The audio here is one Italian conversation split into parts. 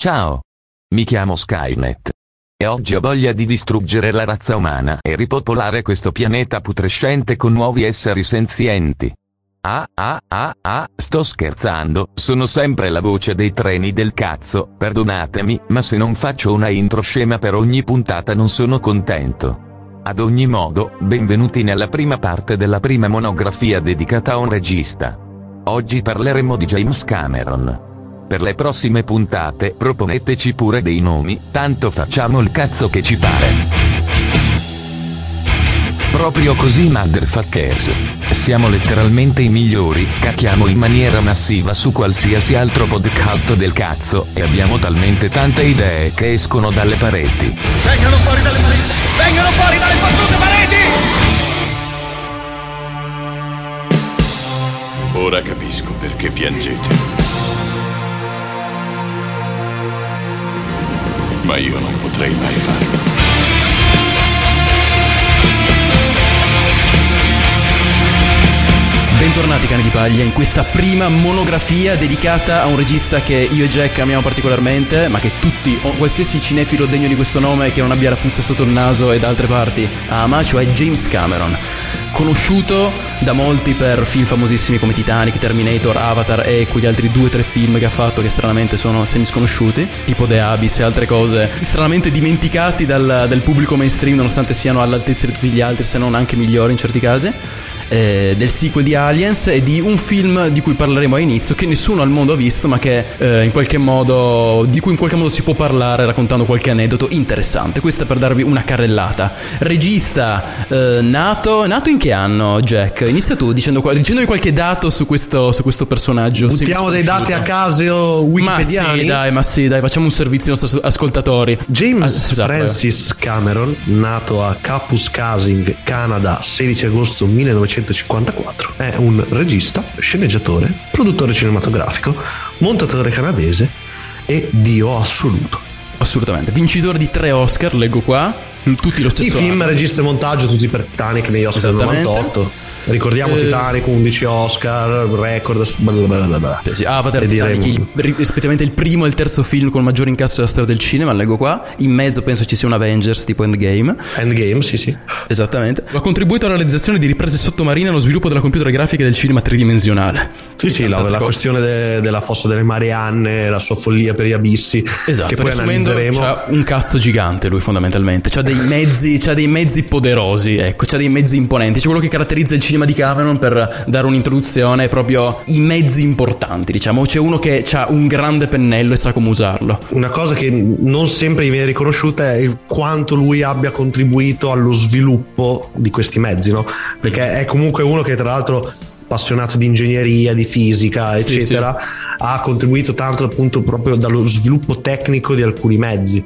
Ciao. Mi chiamo Skynet. E oggi ho voglia di distruggere la razza umana e ripopolare questo pianeta putrescente con nuovi esseri senzienti. Ah ah ah ah, sto scherzando, sono sempre la voce dei treni del cazzo, perdonatemi, ma se non faccio una intro scema per ogni puntata non sono contento. Ad ogni modo, benvenuti nella prima parte della prima monografia dedicata a un regista. Oggi parleremo di James Cameron. Per le prossime puntate proponeteci pure dei nomi, tanto facciamo il cazzo che ci pare. Proprio così motherfuckers. Siamo letteralmente i migliori, cacchiamo in maniera massiva su qualsiasi altro podcast del cazzo, e abbiamo talmente tante idee che escono dalle pareti. Vengano fuori dalle pareti! Vengano fuori dalle fottute pareti! Ora capisco perché piangete. Ma io non potrei mai farlo. Bentornati cani di paglia in questa prima monografia dedicata a un regista che io e Jack amiamo particolarmente, ma che tutti, o qualsiasi cinefilo degno di questo nome che non abbia la puzza sotto il naso e da altre parti ama, cioè James Cameron. Conosciuto da molti per film famosissimi come Titanic, Terminator, Avatar e quegli altri due o tre film che ha fatto che stranamente sono semi sconosciuti, tipo The Abyss e altre cose, stranamente dimenticati dal, dal pubblico mainstream nonostante siano all'altezza di tutti gli altri, se non anche migliori in certi casi eh, del sequel di Aliens e di un film di cui parleremo all'inizio che nessuno al mondo ha visto ma che eh, in qualche modo di cui in qualche modo si può parlare raccontando qualche aneddoto interessante. Questa per darvi una carrellata. Regista eh, nato nato in che anno Jack? Inizia tu dicendo, dicendovi qualche dato su questo, su questo personaggio. Buttiamo dei dati a caso wikipediani ma sì dai ma sì dai facciamo un servizio ai nostri ascoltatori. James ah, Francis Cameron nato a Capus Casing Canada 16 agosto 1900 1954. È un regista, sceneggiatore, produttore cinematografico, montatore canadese e dio assoluto. Assolutamente, vincitore di tre Oscar, leggo qua, tutti lo stesso. Sì, film, anno. regista e montaggio, tutti per Titanic negli Oscar del 98. Ricordiamo eh, Titanic 11 Oscar, record, blablabla. Sì, Avatar, Titanic, il, rispettivamente il primo e il terzo film con maggiore incasso della storia del cinema, leggo qua. In mezzo penso ci sia un Avengers tipo Endgame. Endgame, sì, sì. Esattamente. Ha contribuito alla realizzazione di riprese sottomarine e allo sviluppo della computer grafica del cinema tridimensionale. Sì, sì, la, la questione de, della fossa delle Marianne, la sua follia per gli abissi. Esatto, che poi analizzeremo. C'ha un cazzo gigante lui fondamentalmente, c'ha dei mezzi, c'ha dei mezzi poderosi, ecco, c'ha dei mezzi imponenti, c'è quello che caratterizza il cinema di Cameron per dare un'introduzione proprio i mezzi importanti, diciamo, c'è uno che ha un grande pennello e sa come usarlo. Una cosa che non sempre gli viene riconosciuta è quanto lui abbia contribuito allo sviluppo di questi mezzi, no? Perché è comunque uno che tra l'altro appassionato di ingegneria, di fisica, eccetera, sì, sì. ha contribuito tanto appunto proprio dallo sviluppo tecnico di alcuni mezzi.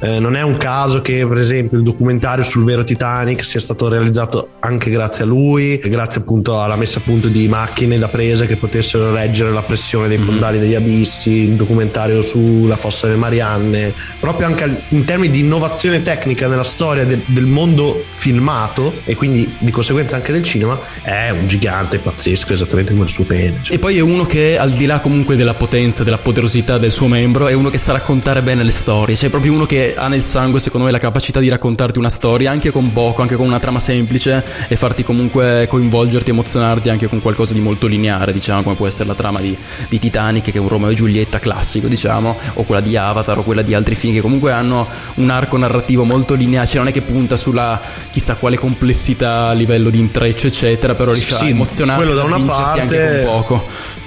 Eh, non è un caso che, per esempio, il documentario sul vero Titanic sia stato realizzato anche grazie a lui, grazie appunto alla messa a punto di macchine da presa che potessero reggere la pressione dei mhm. fondali mm-hmm. degli abissi, il documentario sulla fossa delle Marianne, proprio anche in termini di innovazione tecnica nella storia de- del mondo filmato e quindi di conseguenza anche del cinema, è un gigante pazzesco pazzesco esattamente come il suo pene. Cioè. E poi è uno che al di là comunque della potenza, della poderosità del suo membro, è uno che sa raccontare bene le storie, cioè è proprio uno che ha nel sangue secondo me la capacità di raccontarti una storia anche con poco, anche con una trama semplice e farti comunque coinvolgerti, emozionarti anche con qualcosa di molto lineare, diciamo come può essere la trama di, di Titanic che è un Romeo e Giulietta classico, diciamo, o quella di Avatar o quella di altri film che comunque hanno un arco narrativo molto lineare, cioè non è che punta sulla chissà quale complessità a livello di intreccio eccetera, però riesce sì, a emozionarti da una parte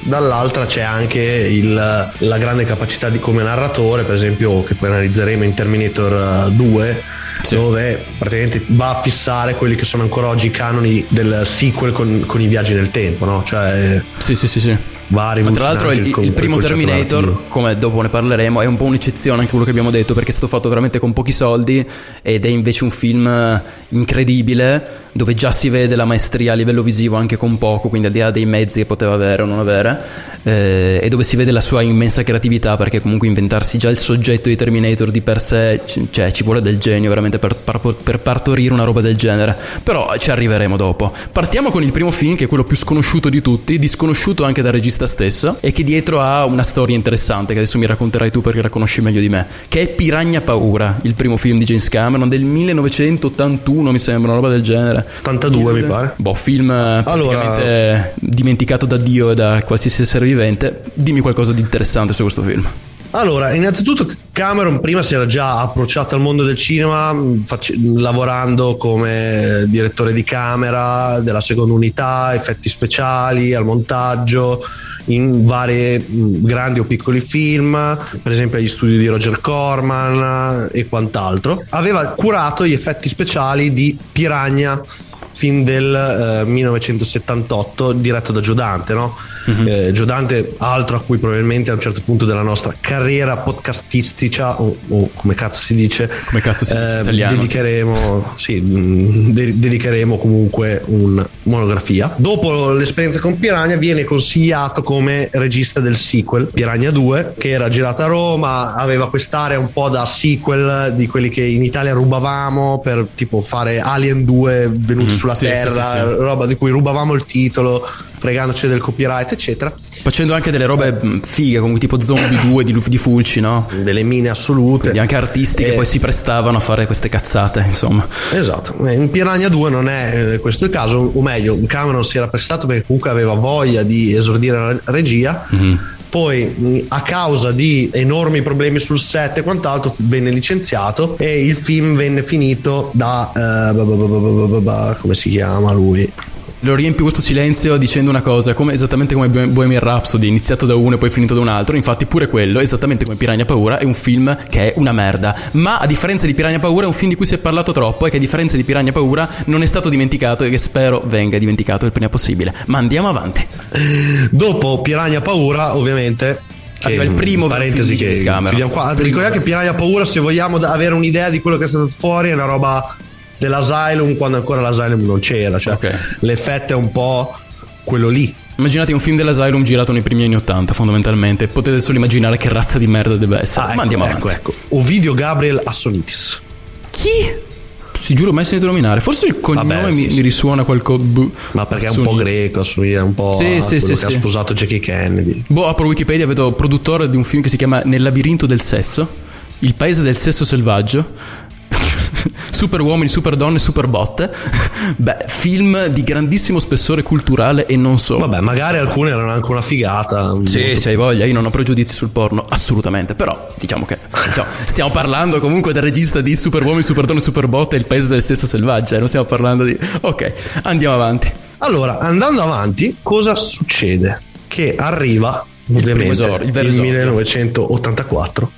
dall'altra c'è anche il, la grande capacità di come narratore per esempio che poi analizzeremo in Terminator 2 eh, Sì. dove praticamente va a fissare quelli che sono ancora oggi i canoni del sequel con, con i viaggi nel tempo, no? Cioè Sì, sì, sì, sì. Va a Ma tra l'altro rivoluzionare il, con- il primo Terminator, come dopo ne parleremo, è un po' un'eccezione anche quello che abbiamo detto perché è stato fatto veramente con pochi soldi ed è invece un film eh, incredibile dove già si vede la maestria a livello visivo anche con poco, quindi al di là dei mezzi che poteva avere o non avere, eh, e dove si vede la sua immensa creatività perché comunque inventarsi già il soggetto di Terminator di per sé, c- cioè ci vuole del genio veramente per, per partorire una roba del genere. Però ci arriveremo dopo. Partiamo con il primo film che è quello più sconosciuto di tutti, disconosciuto anche dal regista stesso e che dietro ha una storia interessante che adesso mi racconterai tu perché la conosci meglio di me, che è Piranha Paura, il primo film di James Cameron del 1981 mi sembra, una roba del genere. 82 mi pare. Boh, film eh, praticamente dimenticato da Dio e da qualsiasi essere vivente. Dimmi qualcosa di interessante su questo film. Allora, innanzitutto Cameron prima si era già approcciato al mondo del cinema mh, face- lavorando come direttore di camera della seconda unità, effetti speciali, al montaggio, in vari mh, grandi o piccoli film, per esempio agli studi di Roger Corman e quant'altro. Aveva curato gli effetti speciali di Piranha film del eh, 1978 diretto da Giodante no? Eh, Giodante altro a cui probabilmente a un certo punto della nostra carriera podcastistica o, o come cazzo si dice Come cazzo si dice eh, italiano, dedicheremo sì, mh, de- dedicheremo comunque una monografia. Dopo l'esperienza con Piranha viene consigliato come regista del sequel Piranha 2 che era girato a Roma aveva quest'area un po' da sequel di quelli che in Italia rubavamo per tipo fare Alien 2 venuti Mhm, sulla sì, terra sì, sì. roba di cui rubavamo il titolo fregandoci del copyright eccetera Facendo anche delle robe mh, fighe, come tipo Zombie 2 di, di Fulci, no? delle mine assolute Quindi anche artisti che Eh, poi si prestavano a fare queste cazzate, insomma. Esatto, in Piranha 2 non è eh, questo il caso, o meglio, Cameron si era prestato perché comunque aveva voglia di esordire la regia. Poi, a causa di enormi problemi sul set e quant'altro, venne licenziato e il film venne finito da. eh, come si chiama lui? Lo riempio questo silenzio dicendo una cosa, come, esattamente come Bohem- Bohemian Rhapsody, iniziato da uno e poi finito da un altro. Infatti, pure quello, esattamente come Piranha Paura, è un film che è una merda. Ma a differenza di Piranha Paura, è un film di cui si è parlato troppo e che a differenza di Piranha Paura non è stato dimenticato e che spero venga dimenticato il prima possibile. Ma andiamo avanti. Dopo Piranha Paura, ovviamente. Che, Arriva il primo parentesi che chiudiamo qua. Ricordiamo che Piranha Paura, se vogliamo avere un'idea di quello che è stato fuori, è una roba dell'Asylum quando ancora l'Asylum non c'era. Cioè, Ok. l'effetto è un po' quello lì. Immaginate un film dell'Asylum girato nei primi anni 80, fondamentalmente. Potete solo immaginare che razza di merda deve essere. Ah, Ma ecco, andiamo ecco, avanti. ecco. Ovidio Gabriel Assonitis. Chi? Si giuro, mai sentito nominare. Forse il cognome Vabbè, mi, sì, mi sì. risuona qualcosa. Ma perché è un po' greco, assomiglia un po' Sì, a sì, sì, che ha sì. sposato Jackie Kennedy. Boh, apro Wikipedia, vedo produttore di un film che si chiama Nel labirinto del sesso, il paese del sesso selvaggio. Super uomini, super donne, super botte. Beh, film di grandissimo spessore culturale e non solo. Vabbè, magari alcune erano anche una figata. Sì, molto- se hai voglia, io non ho pregiudizi sul porno, assolutamente. Però diciamo che diciamo, stiamo parlando comunque del regista di Super Uomini, Super Donne, Super Botte e il paese del sesso selvaggio. eh, Non stiamo parlando di. Ok, andiamo avanti. Allora, andando avanti, cosa succede? Che arriva ovviamente primo esordio, il il esordio. 1984,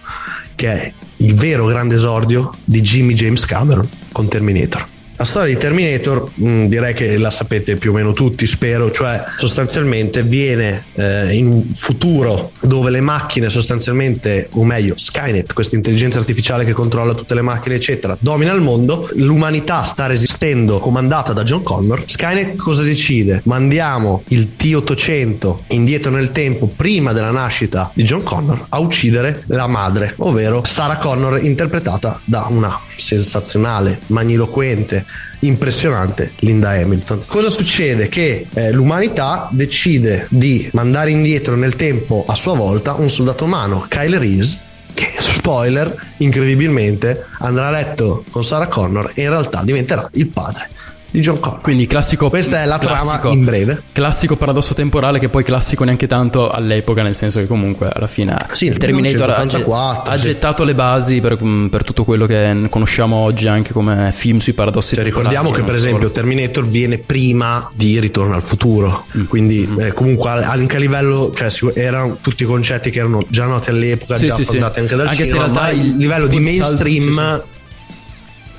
che è il vero grande esordio di Jimmy James Cameron con Terminator. La storia di Terminator mh, direi che la sapete più o meno tutti, spero, cioè sostanzialmente viene eh, in futuro dove le macchine sostanzialmente, o meglio Skynet, questa intelligenza artificiale che controlla tutte le macchine eccetera, domina il mondo, l'umanità sta resistendo comandata da John Connor. Skynet cosa decide? Mandiamo il T-800 indietro nel tempo prima della nascita di John Connor a uccidere la madre, ovvero Sarah Connor interpretata da una sensazionale, magniloquente, impressionante Linda Hamilton. Cosa succede? Che eh, l'umanità decide di mandare indietro nel tempo a sua volta un soldato umano, Kyle Reese, che spoiler, incredibilmente andrà a letto con Sarah Connor e in realtà diventerà il padre di John Connor. Quindi classico. Questa è la trama classico- in breve. Classico paradosso temporale che poi classico neanche tanto all'epoca, nel senso che comunque alla fine Sì, il Terminator ha, 1984, ha sì. gettato le basi per, per tutto quello che conosciamo oggi anche come film sui paradossi Cioè, temporali. ricordiamo che per solo. esempio Terminator viene prima di Ritorno al futuro, Mm. quindi eh, comunque anche a livello, cioè erano tutti concetti che erano già noti all'epoca, Sì, già sì, affrontati anche dal Anche se in cinema, realtà ma il livello di salto- mainstream sì,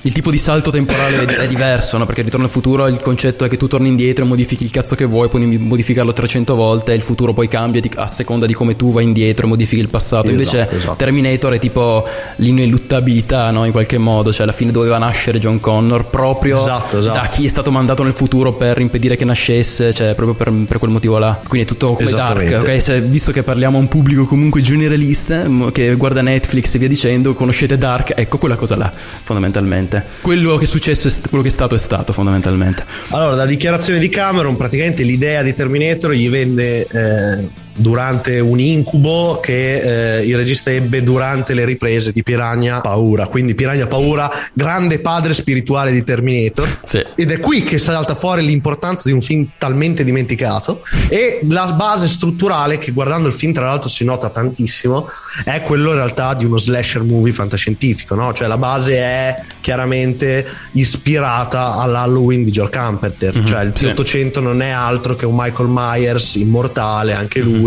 Il tipo di salto temporale è, è diverso, no? Perché Ritorno al futuro il concetto è che tu torni indietro e modifichi il cazzo che vuoi, puoi modificarlo 300 volte e il futuro poi cambia di- a seconda di come tu vai indietro e modifichi il passato. Sì, Invece esatto, esatto. Terminator è tipo l'ineluttabilità, no? In qualche modo, cioè alla fine doveva nascere John Connor proprio Esatto, esatto. da chi è stato mandato nel futuro per impedire che nascesse, cioè proprio per, per quel motivo là. Quindi è tutto come Dark, Esattamente. ok? Se- visto che parliamo a un pubblico comunque generalista che guarda Netflix e via dicendo, conoscete Dark, ecco quella cosa là, fondamentalmente. Quello che è successo, è st- quello che è stato è stato, fondamentalmente. Allora, da dichiarazione di Cameron, praticamente l'idea di Terminator gli venne eh, durante un incubo che eh, il regista ebbe durante le riprese di Piranha Paura. Quindi Piranha Paura, grande padre spirituale di Terminator. Sì. Ed è qui che salta fuori l'importanza di un film talmente dimenticato e la base strutturale che guardando il film tra l'altro si nota tantissimo è quello in realtà di uno slasher movie fantascientifico, no? Cioè la base è chiaramente ispirata all'Halloween di Joel Carpenter, cioè il sì. P800 non è altro che un Michael Myers immortale, anche lui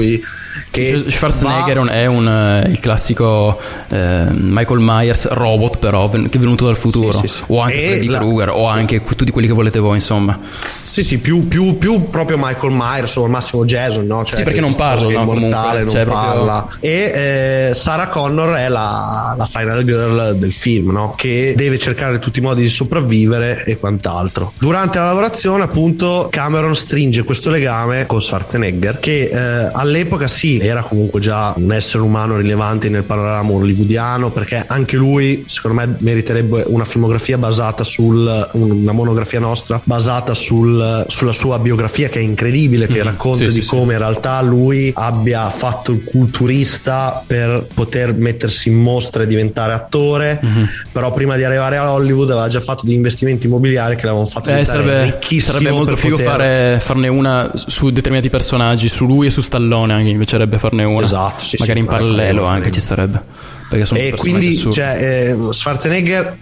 che Schwarzenegger va- è un, eh, il classico eh, Michael Myers robot, però che è venuto dal futuro, Sì, sì, sì. o anche E Freddy la- Krueger, o anche tutti quelli che volete voi, insomma. Sì, sì, più, più- più proprio Michael Myers o al massimo Jason, no? Cioè, Sì, perché non parla, no, comunque. non Cioè, proprio- parla. E eh, Sarah Connor è la, la final girl del film, no? Che deve cercare tutti i modi di sopravvivere e quant'altro. Durante la lavorazione, appunto, Cameron stringe questo legame con Schwarzenegger, che eh, all'epoca sì, era comunque già un essere umano rilevante nel panorama hollywoodiano, perché anche lui, secondo me, meriterebbe una filmografia basata sul una monografia nostra basata sul- sulla sua biografia che è incredibile, che racconta Mm-hmm. Sì, di sì, come in realtà lui abbia fatto il culturista per poter mettersi in mostra e diventare attore, Mm-hmm. però prima di arrivare a Hollywood aveva già fatto degli investimenti immobiliari che l'avevano fatto Eh, sarebbe, ricchissimo sarebbe molto figo poter- fare, farne una su determinati personaggi, su lui e su Stallone anche, mi piacerebbe farne una. Esatto, sì, Magari sì, in parallelo faremo, anche faremo. ci starebbe. Perché sono e quindi cioè, eh, Schwarzenegger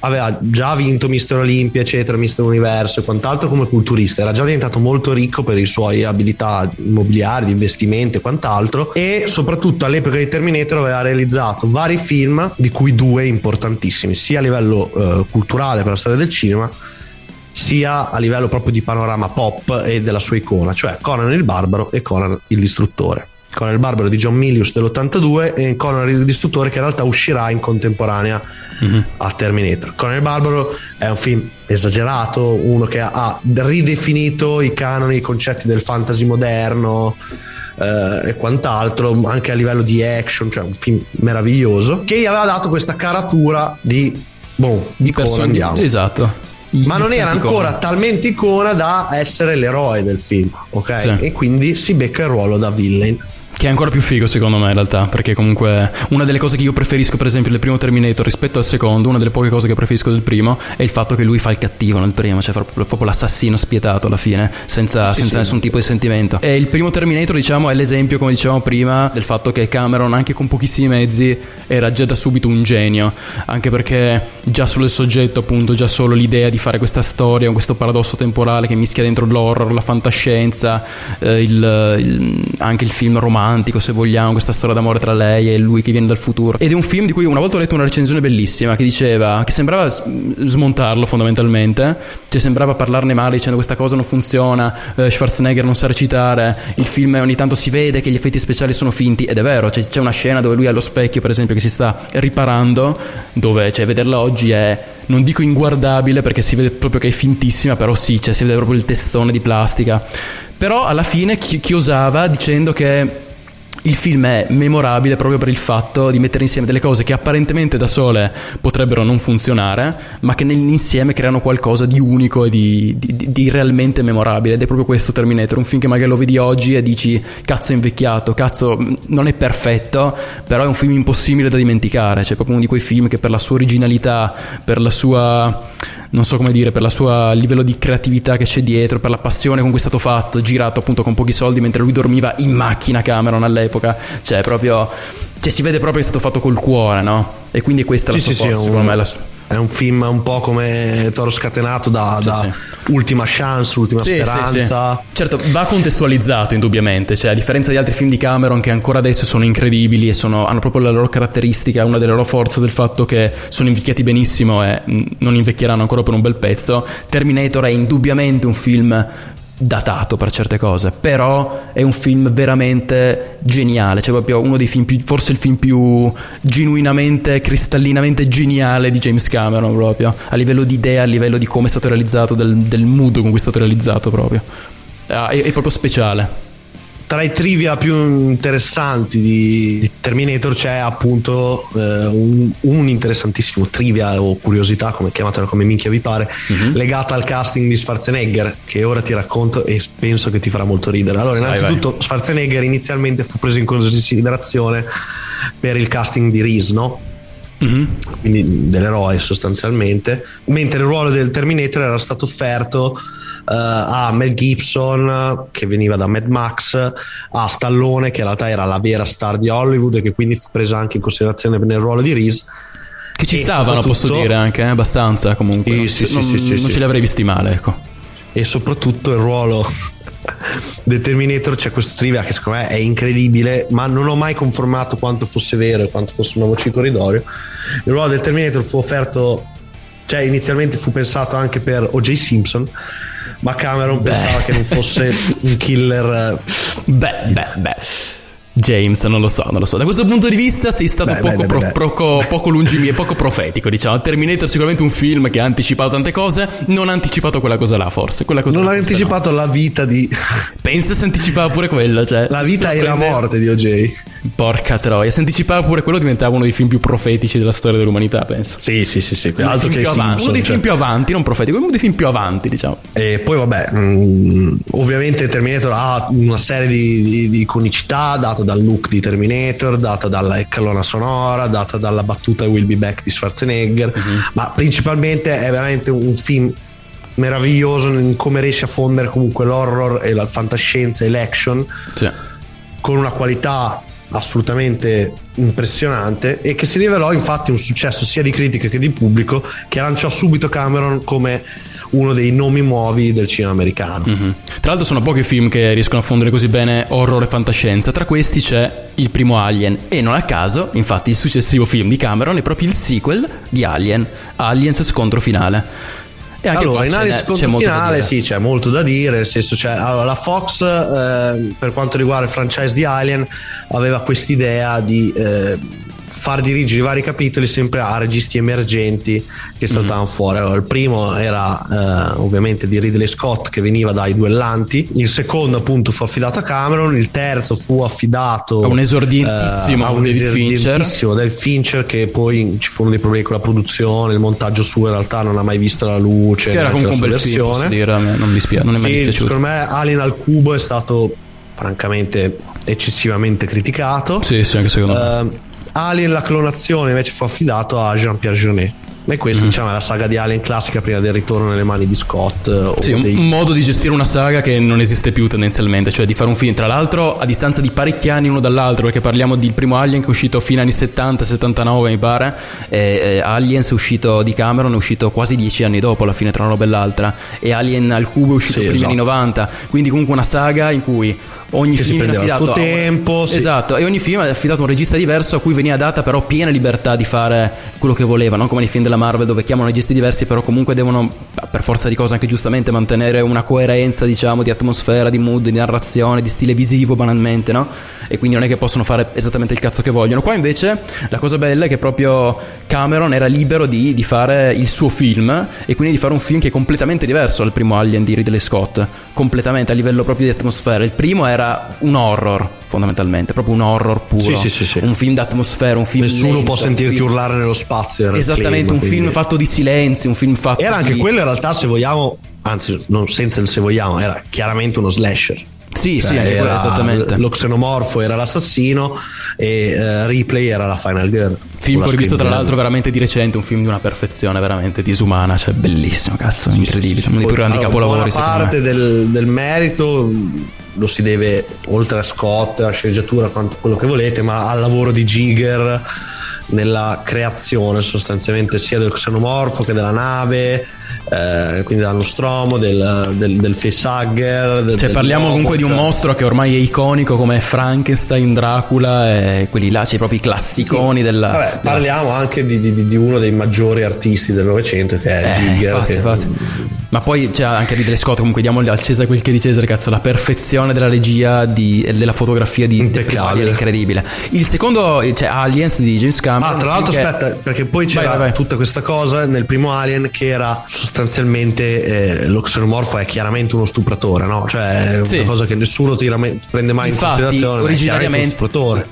aveva già vinto Mister Olimpia eccetera Mister Universo e quant'altro come culturista era già diventato molto ricco per le sue abilità immobiliari di investimento e quant'altro e soprattutto all'epoca di Terminator aveva realizzato vari film di cui due importantissimi sia a livello eh, culturale per la storia del cinema sia a livello proprio di panorama pop e della sua icona, cioè Conan il Barbaro e Conan il Distruttore. Conan il Barbaro di John Milius dell'82 e Conan il Distruttore che in realtà uscirà in contemporanea a Terminator. Conan il Barbaro è un film esagerato, uno che ha ridefinito i canoni, i concetti del fantasy moderno eh, e quant'altro, anche a livello di action, cioè un film meraviglioso, che gli aveva dato questa caratura di, boh, di Person- Conan andiamo. Esatto. Ma non era ancora icona. talmente icona da essere l'eroe del film, ok? Sì. E quindi si becca il ruolo da villain. Che è ancora più figo secondo me in realtà, perché comunque una delle cose che io preferisco per esempio del primo Terminator rispetto al secondo, una delle poche cose che preferisco del primo è il fatto che lui fa il cattivo nel primo, cioè fa proprio, l'assassino spietato alla fine, senza, Sì, senza sì. nessun tipo di sentimento. E il primo Terminator diciamo è l'esempio, come dicevamo prima, del fatto che Cameron anche con pochissimi mezzi era già da subito un genio, anche perché già solo il soggetto appunto, già solo l'idea di fare questa storia, questo paradosso temporale che mischia dentro l'horror, la fantascienza, eh, il- il- anche il film romantico se vogliamo, questa storia d'amore tra lei e lui che viene dal futuro. Ed è un film di cui una volta ho letto una recensione bellissima che diceva che sembrava smontarlo fondamentalmente, cioè sembrava parlarne male dicendo questa cosa non funziona, eh, Schwarzenegger non sa recitare, il film ogni tanto si vede che gli effetti speciali sono finti ed è vero, cioè, c'è una scena dove lui è allo specchio per esempio che si sta riparando, dove cioè, vederla oggi è non dico inguardabile perché si vede proprio che è fintissima, però sì, cioè, si vede proprio il testone di plastica. Però alla fine chi- chiosava dicendo che il film è memorabile proprio per il fatto di mettere insieme delle cose che apparentemente da sole potrebbero non funzionare, ma che nell'insieme creano qualcosa di unico e di, di- di- realmente memorabile. Ed è proprio questo Terminator, un film che magari lo vedi oggi e dici cazzo è invecchiato, cazzo mh, non è perfetto, però è un film impossibile da dimenticare. Cioè proprio uno di quei film che per la sua originalità, per la sua non so come dire, per il suo livello di creatività che c'è dietro, per la passione con cui è stato fatto, girato appunto con pochi soldi mentre lui dormiva in macchina Cameron all'epoca, cioè proprio, cioè si vede proprio che è stato fatto col cuore, no? E quindi questa è la Sì, sua sì, forza, sì, secondo un- me. La, È un film un po' come Toro Scatenato da, Sì, da sì. ultima chance, ultima Sì, speranza. Certo, va contestualizzato indubbiamente, cioè a differenza di altri film di Cameron che ancora adesso sono incredibili e sono- hanno proprio la loro caratteristica, una delle loro forze del fatto che sono invecchiati benissimo e non invecchieranno ancora per un bel pezzo, Terminator è indubbiamente un film datato per certe cose, però è un film veramente geniale, cioè proprio uno dei film più, forse il film più genuinamente, cristallinamente geniale di James Cameron proprio, a livello di idea, a livello di come è stato realizzato, del, del mood con cui è stato realizzato proprio. Ah, è, è proprio speciale. Tra i trivia più interessanti di Terminator c'è appunto eh, un, un interessantissimo trivia o curiosità, come chiamatela come minchia vi pare, Mhm. legata al casting di Schwarzenegger, che ora ti racconto e penso che ti farà molto ridere. Allora, Vai, innanzitutto Schwarzenegger inizialmente fu preso in considerazione per il casting di Reese, no? Mhm. quindi dell'eroe sostanzialmente, mentre il ruolo del Terminator era stato offerto a Mel Gibson che veniva da Mad Max, a Stallone che in realtà era la vera star di Hollywood e che quindi fu presa anche in considerazione nel ruolo di Reese. Che ci E stavano, posso dire anche, eh, abbastanza comunque. Sì, non, sì, non- sì, non sì. ce li avrei visti male, ecco. e soprattutto il ruolo del Terminator c'è questo trivia che secondo me è incredibile ma non ho mai confermato quanto fosse vero e quanto fosse una voce di corridoio il ruolo del Terminator fu offerto cioè inizialmente fu pensato anche per O.J. Simpson ma Cameron pensava che non fosse un killer eh, Beh, beh, beh. James, non lo so, non lo so. Da questo punto di vista sei stato Beh, poco, beh, pro- beh, poco, poco lungimiero, poco profetico, diciamo. Terminator è sicuramente un film che ha anticipato tante cose, non ha anticipato quella cosa là, forse. Quella cosa non ha anticipato la vita di no. Pensa se anticipava pure quello, cioè. la vita e la morte di O.J. Porca troia, se anticipava pure quello diventava uno dei film più profetici della storia dell'umanità, penso. sì sì sì, sì. Uno dei altro film che più avanti, Simpson, uno dei cioè. film più avanti, non profetico, uno dei film più avanti, diciamo. E poi vabbè, mh, ovviamente Terminator ha una serie di, di, di iconicità data dal look di Terminator, data dalla colonna sonora, data dalla battuta Will Be Back di Schwarzenegger, ma principalmente è veramente un film meraviglioso in come riesce a fondere comunque l'horror e la fantascienza e l'action Sì. con una qualità assolutamente impressionante e che si rivelò infatti un successo sia di critica che di pubblico che lanciò subito Cameron come uno dei nomi nuovi del cinema americano. Mhm. Tra l'altro sono pochi film che riescono a fondere così bene horror e fantascienza, tra questi c'è il primo Alien e non a caso, infatti il successivo film di Cameron è proprio il sequel di Alien, Aliens scontro finale. E anche allora, in ce Alice n'è- c'è contro molto da finale sì, c'è molto da dire, nel senso c'è, allora, la Fox eh, per quanto riguarda il franchise di Alien aveva quest'idea di eh, far dirigere i vari capitoli sempre a registi emergenti che saltavano Mhm. fuori. Allora, il primo era eh, ovviamente di Ridley Scott che veniva dai duellanti, il secondo appunto fu affidato a Cameron, il terzo fu affidato A un esordientissimo eh, a un David Fincher. esordientissimo David Fincher che poi ci furono dei problemi con la produzione, il montaggio suo in realtà non ha mai visto la luce. Che era comunque un bel film, versione. me non mi spiace, non è mai Sì, dispiaciuto. secondo me Alien al cubo è stato francamente eccessivamente criticato. Sì, sì, anche secondo me. Alien la clonazione invece fu affidato a Jean-Pierre Jeunet. E questa Mm. diciamo è la saga di Alien classica prima del ritorno nelle mani di Scott. eh, Sì, un, dei- un modo di gestire una saga che non esiste più tendenzialmente, cioè di fare un film, tra l'altro a distanza di parecchi anni uno dall'altro, perché parliamo del primo Alien che è uscito fino agli anni 70, 79 mi pare, e, e Aliens è uscito di Cameron, è uscito quasi dieci anni dopo alla fine tra una roba e l'altra, e Alien al cubo è uscito Sì, prima esatto. anni 90, quindi comunque una saga in cui ogni Che si film viene prendeva il suo a tempo, sì. Esatto, e ogni film è affidato a un regista diverso a cui veniva data però piena libertà di fare quello che voleva, non come nei film della Marvel dove chiamano registi diversi, però comunque devono per forza di cose anche giustamente mantenere una coerenza, diciamo, di atmosfera, di mood, di narrazione, di stile visivo banalmente, no? E quindi non è che possono fare esattamente il cazzo che vogliono. Qua invece la cosa bella è che proprio Cameron era libero di, di fare il suo film e quindi di fare un film che è completamente diverso dal primo Alien di Ridley Scott, completamente a livello proprio di atmosfera. Il primo era un horror fondamentalmente, proprio un horror puro, Sì, sì, sì, sì. un film d'atmosfera, un film Nessuno lento, può sentirti film- urlare nello spazio. Esattamente, claim, un quindi- film fatto di silenzi, un film fatto Era anche di... quello in realtà, se vogliamo, anzi, non senza il se vogliamo, era chiaramente uno slasher. Sì, Cioè, sì, era- esattamente. Lo xenomorfo era l'assassino e eh, Ripley era la Final Girl. Film che ho visto tra screen l'altro veramente di recente, un film di una perfezione veramente disumana, cioè bellissimo, cazzo, incredibile, uno dei più grandi allora, capolavori me. parte del, del merito lo si deve oltre a Scott, alla sceneggiatura, quanto quello che volete, ma al lavoro di Giger nella creazione sostanzialmente sia del xenomorfo che della nave, eh, quindi dal nostromo, del, del, del facehugger. Del, Cioè, parliamo comunque di un mostro che ormai è iconico come Frankenstein, Dracula e quelli là, proprio i classiconi della. Vabbè, della- parliamo anche di, di- di uno dei maggiori artisti del Novecento che è Eh, Giger. infatti, che- infatti. Ma poi c'è anche Ridley Scott, comunque diamo al Cesare quel che di Cesare, cazzo, la perfezione della regia di- e della fotografia di Impeccabile. È incredibile. Il secondo, cioè Aliens di James Cameron. Ah, tra l'altro, che- aspetta, perché poi c'era Vai, vai, vai. tutta questa cosa nel primo Alien che era sostanzialmente eh, lo xenomorfo è chiaramente uno stupratore, no? Cioè, è Sì. una cosa che nessuno tira- prende mai in Infatti, considerazione. chiaramente uno originariamente,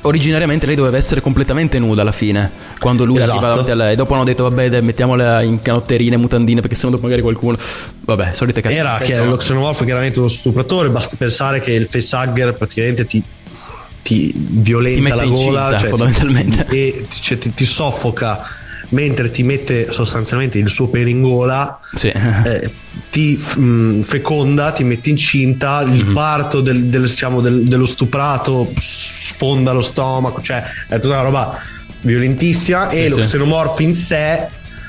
originariamente lei doveva essere completamente nuda alla fine. Quando lui Esatto. arriva davanti a lei. Dopo hanno detto, vabbè, dai, mettiamola in canotterine, mutandine, perché sennò dopo magari qualcuno. Vabbè, solite cazzo. Era che lo xenomorfo è chiaramente uno stupratore, basta pensare che il facehugger praticamente ti, ti violenta Ti la incinta, gola cioè, fondamentalmente. e cioè, ti- ti soffoca mentre ti mette sostanzialmente il suo pelo in gola Sì. eh, ti mm, feconda, ti mette incinta, il Mhm. parto del- del- diciamo, del- dello stuprato sfonda lo stomaco, cioè è tutta una roba violentissima Sì, e lo sì. xenomorfo in sé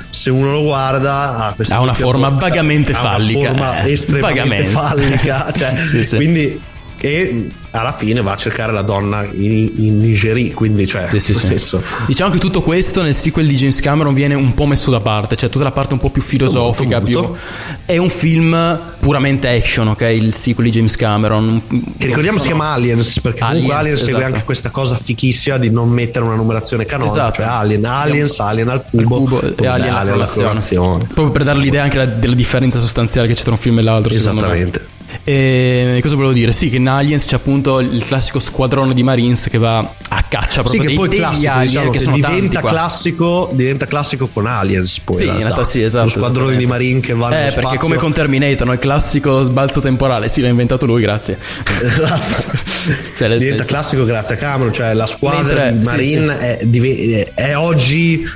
se uno lo guarda ha, Ha una forma porta- vagamente ha una fallica, forma eh, estremamente vagamente. fallica cioè, sì. quindi e alla fine va a cercare la donna in, in Nigeria quindi cioè Sì, sì, senso Diciamo che tutto questo nel sequel di James Cameron viene un po' messo da parte, cioè tutta la parte un po' più filosofica. Molto, molto. Più... È un film puramente action, ok? Il sequel di James Cameron. Che ricordiamo si sono- chiama Aliens perché comunque Aliens, Aliens segue esatto. anche questa cosa fichissima di non mettere una numerazione canonica, Esatto. cioè Alien, Aliens, Alien al cubo, cubo e Alien alla colazione. Proprio per dare l'idea anche la- della differenza sostanziale che c'è tra un film e l'altro. Esattamente. E cosa volevo dire? Sì, che in Aliens c'è appunto il classico squadrone di Marines che va a caccia Sì, proprio che dei, poi degli classico, alien diciamo, che che diventa classico, diventa classico con Aliens poi Sì, in realtà sì, esatto, Lo squadrone di Marine che vanno Eh, perché spazio. come con Terminator, no? il classico sbalzo temporale, sì, l'ha inventato lui, grazie. Esatto. Cioè, diventa senso- classico grazie a Cameron, cioè la squadra Mentre- di sì, Marine sì. È, dive- è oggi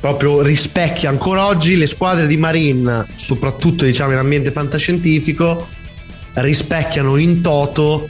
proprio rispecchia ancora oggi le squadre di Marine, soprattutto diciamo in ambiente fantascientifico, rispecchiano in toto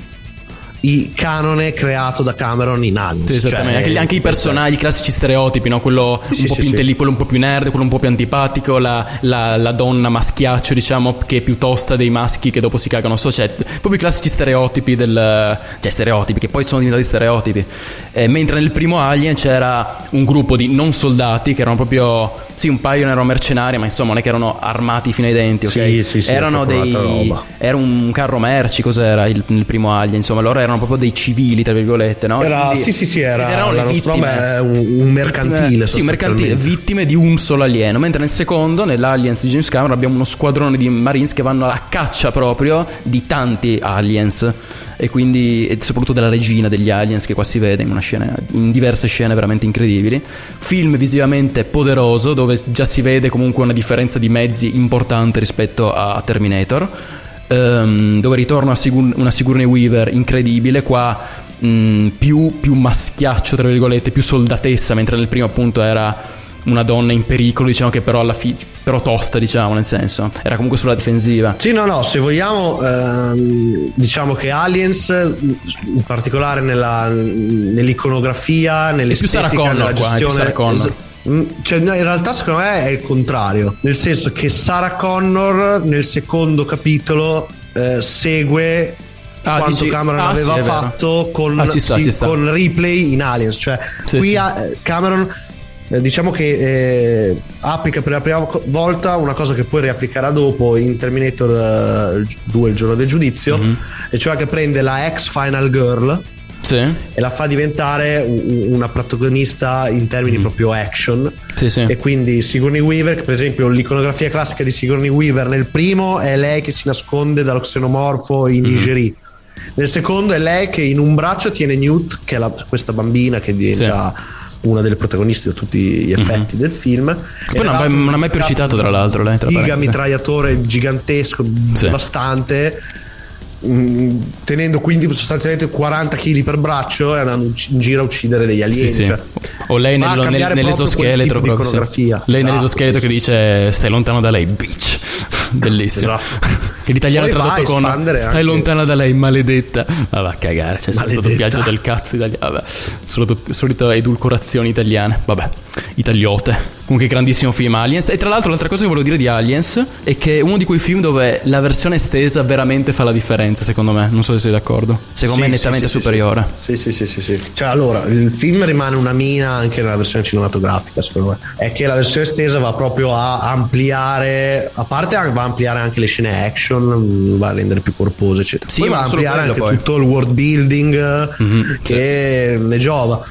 il canone creato da Cameron in Aliens. Sì, esattamente. Cioè, anche, anche i personaggi, i classici stereotipi, no? quello Sì, un po' sì, più sì. intelli- quello un po' più nerd, quello un po' più antipatico, la, la- la donna maschiaccio, diciamo, che è più tosta dei maschi che dopo si cagano. So, cioè, proprio i classici stereotipi del. cioè, stereotipi, che poi sono diventati stereotipi. Eh, mentre nel primo Alien c'era un gruppo di non soldati che erano proprio. Sì, un paio erano mercenari, ma insomma, non è che erano armati fino ai denti, ok? Sì, sì, sì, erano dei. roba. Era un carro merci, cos'era il, il primo Alien? Insomma, loro erano proprio dei civili, tra virgolette, no? Era, Quindi- sì, sì, sì, era, erano la vittime. è un, un mercantile. Sì, mercantile, vittime di un solo alieno. Mentre nel secondo, nell'Aliens di James Cameron, abbiamo uno squadrone di Marines che vanno a caccia proprio di tanti aliens. E quindi, e soprattutto della regina degli aliens, che qua si vede in, una scena, in diverse scene veramente incredibili. Film visivamente poderoso, dove già si vede comunque una differenza di mezzi importante rispetto a Terminator. Ehm, dove ritorna una, Sigour- una Sigourney Weaver incredibile. Qua mh, più, più maschiaccio, tra virgolette, più soldatessa, mentre nel primo appunto era una donna in pericolo, diciamo che però alla fine, però tosta, diciamo, nel senso, era comunque sulla difensiva. Sì, no, no, se vogliamo, ehm, diciamo che Aliens, in particolare nella, nell'iconografia, nell'estetica, Sarah Connor nella qua, è più gestione... Sarah Connor. es- mm, cioè, no, in realtà secondo me è il contrario, nel senso che Sarah Connor nel secondo capitolo eh, segue Ah, quanto dici- Cameron ah, aveva sì, fatto con, Ah, sta, sì, con Ripley in Aliens, cioè Sì, qui eh, Cameron eh, diciamo che eh, applica per la prima volta una cosa che poi riapplicherà dopo in Terminator eh, 2 il giorno del giudizio Mhm. e cioè che prende la ex Final Girl Sì, e la fa diventare una protagonista in termini proprio action sì, sì. e quindi Sigourney Weaver per esempio l'iconografia classica di Sigourney Weaver nel primo è lei che si nasconde dallo xenomorfo in Mhm. Nigeria nel secondo è lei che in un braccio tiene Newt che è la- questa bambina che diventa una delle protagoniste di tutti gli effetti del film. Che poi non ha mai- non ha mai più recitato, tra l'altro, lei, tra giga mitragliatore gigantesco Sì. devastante mm, tenendo quindi sostanzialmente 40 kg per braccio e andando in giro a uccidere degli alieni Sì, sì. cioè, O lei nel- cambiare nell'esoscheletro proprio proprio. sì. iconografia. Lei Esatto, nell'esoscheletro sì, che sì. dice stai lontano da lei, bitch. Bellissimo. Esatto. Che l'italiano Poi tradotto con Stai anche- lontana da lei, maledetta. Ma va a cagare, c'è il Maledetta. doppiaggio del cazzo italiano. Vabbè, solito, solito edulcorazioni italiane. Vabbè, italiote. Comunque grandissimo film Aliens. E tra l'altro l'altra cosa che volevo dire di Aliens è che è uno di quei film dove la versione estesa veramente fa la differenza, secondo me. Non so se sei d'accordo. Secondo me è Sì, nettamente sì, sì, superiore. Sì, sì, sì, sì, sì. Cioè, allora, il film rimane una mina anche nella versione cinematografica, secondo me. È che la versione estesa va proprio a ampliare, a parte va a ampliare anche le scene action, va a rendere più corpose, eccetera. Sì, poi va a ampliare quello, anche poi. tutto il world building Mhm, che ne giova.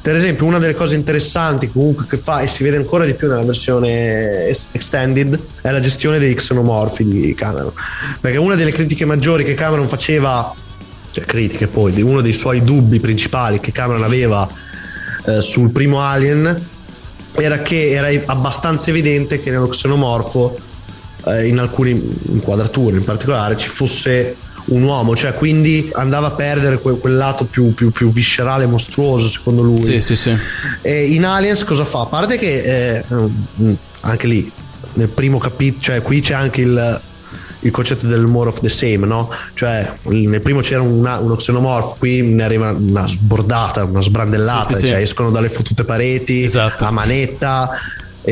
Per esempio, una delle cose interessanti comunque che fa e si vede ancora di più nella versione extended è la gestione dei xenomorfi di Cameron. Perché una delle critiche maggiori che Cameron faceva, cioè critiche poi, di uno dei suoi dubbi principali che Cameron aveva eh, sul primo Alien era che era abbastanza evidente che nello xenomorfo, eh, in alcune inquadrature in particolare, ci fosse un uomo, cioè quindi andava a perdere que- quel lato più, più- più viscerale, mostruoso secondo lui. Sì, sì, sì. E in Aliens cosa fa? A parte che eh, mm, anche lì nel primo capitolo, cioè qui c'è anche il, il concetto del more of the same, no? Cioè nel primo c'era una- uno xenomorfo, qui ne arriva una sbordata, una sbrandellata, Sì, sì, sì. cioè escono dalle fottute pareti Esatto. a manetta,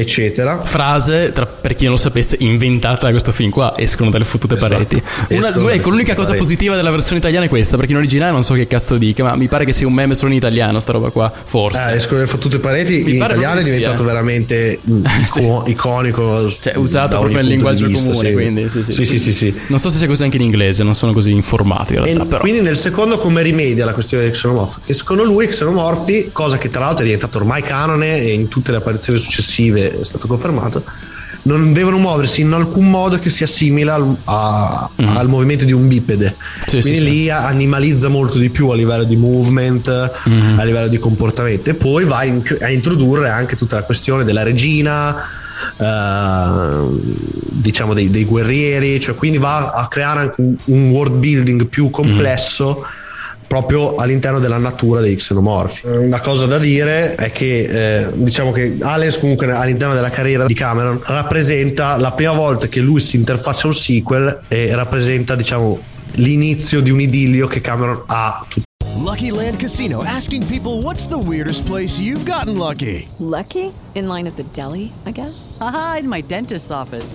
eccetera. Frase, tra- per chi non lo sapesse, inventata da questo film qua, escono dalle fottute Esatto. pareti. Una- dalle ecco, l'unica cosa pareti. positiva della versione italiana è questa, perché in originale non so che cazzo dica, ma mi pare che sia un meme solo in italiano sta roba qua, forse. Eh, escono le fottute pareti, Mi in italiano è diventato veramente ico- iconico. Cioè, usato proprio nel linguaggio vista, comune, sì. quindi sì sì. Sì, sì, sì, sì. Non so se sia così anche in inglese, non sono così informato in E realtà, però. quindi nel secondo come rimedia la questione dei xenomorfi? Che secondo lui i xenomorfi, cosa che tra l'altro è diventato ormai canone e in tutte le apparizioni successive è stato confermato, non devono muoversi in alcun modo che sia simile al, a- al movimento di un bipede. Mm. Sì, quindi sì, sì. lì animalizza molto di più a livello di movement, Mm-hmm. a livello di comportamento e poi va a, inc- a introdurre anche tutta la questione della regina. eh, diciamo dei, dei guerrieri cioè quindi va a creare anche un, un world building più complesso proprio all'interno della natura dei xenomorfi. Eh, Una cosa da dire è che eh, diciamo che Aliens comunque all'interno della carriera di Cameron rappresenta la prima volta che lui si interfaccia a un sequel e rappresenta diciamo l'inizio di un idillio che Cameron ha tutto Lucky Land Casino asking people what's the weirdest place you've gotten lucky? Lucky? In line at the deli, I guess? Aha, in my dentist's office.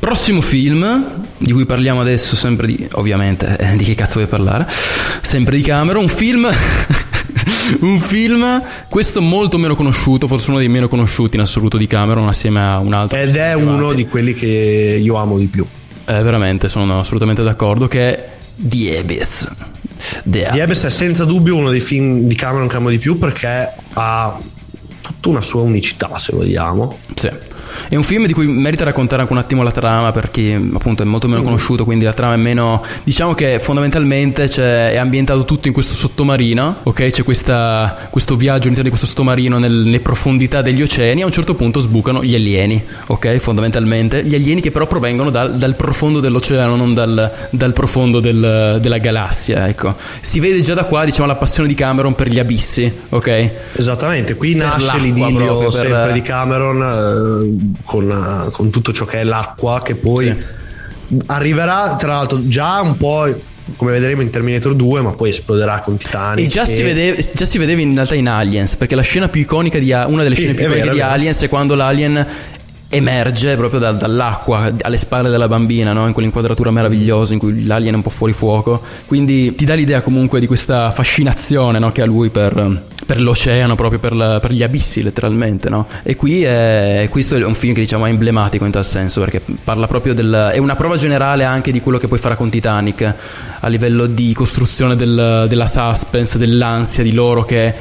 Prossimo film di cui parliamo adesso, sempre di, ovviamente, eh, di che cazzo vuoi parlare? Sempre di Cameron, un film, un film, questo molto meno conosciuto, forse uno dei meno conosciuti in assoluto di Cameron, assieme a un altro. Ed è uno di quelli che io amo di più. Eh, veramente, sono assolutamente d'accordo, che è The Abyss è senza dubbio uno dei film di Cameron che amo di più perché ha tutta una sua unicità, se vogliamo. Sì. È un film di cui merita raccontare anche un attimo la trama perché appunto è molto meno conosciuto, quindi la trama è meno... Diciamo che fondamentalmente è ambientato tutto in questo sottomarino, ok? C'è questa- questo viaggio all'interno di questo sottomarino nel- nelle profondità degli oceani e a un certo punto sbucano gli alieni, ok? Fondamentalmente. Gli alieni che però provengono dal, dal profondo dell'oceano, non dal, dal profondo del- della galassia, ecco. Si vede già da qua, diciamo, la passione di Cameron per gli abissi, ok? Esattamente, qui Per nasce l'idillio per- sempre di Cameron eh, con, eh, con tutto ciò che è l'acqua che poi arriverà tra l'altro già un po' come vedremo in Terminator 2 ma poi esploderà con Titanic E già, si vedeva, già si vedeva in realtà in Aliens, perché la scena più iconica di una delle Sì, scene più iconiche vero, di. Aliens è quando l'alien emerge proprio dal- dall'acqua alle spalle della bambina, no? in quell'inquadratura meravigliosa in cui l'alien è un po' fuori fuoco. Quindi ti dà l'idea comunque di questa fascinazione no? che ha lui per, per l'oceano, proprio per, la- per gli abissi letteralmente. no? E qui è, questo è un film che diciamo è emblematico in tal senso perché parla proprio del... è una prova generale anche di quello che poi farà con Titanic a livello di costruzione del- della suspense, dell'ansia di loro che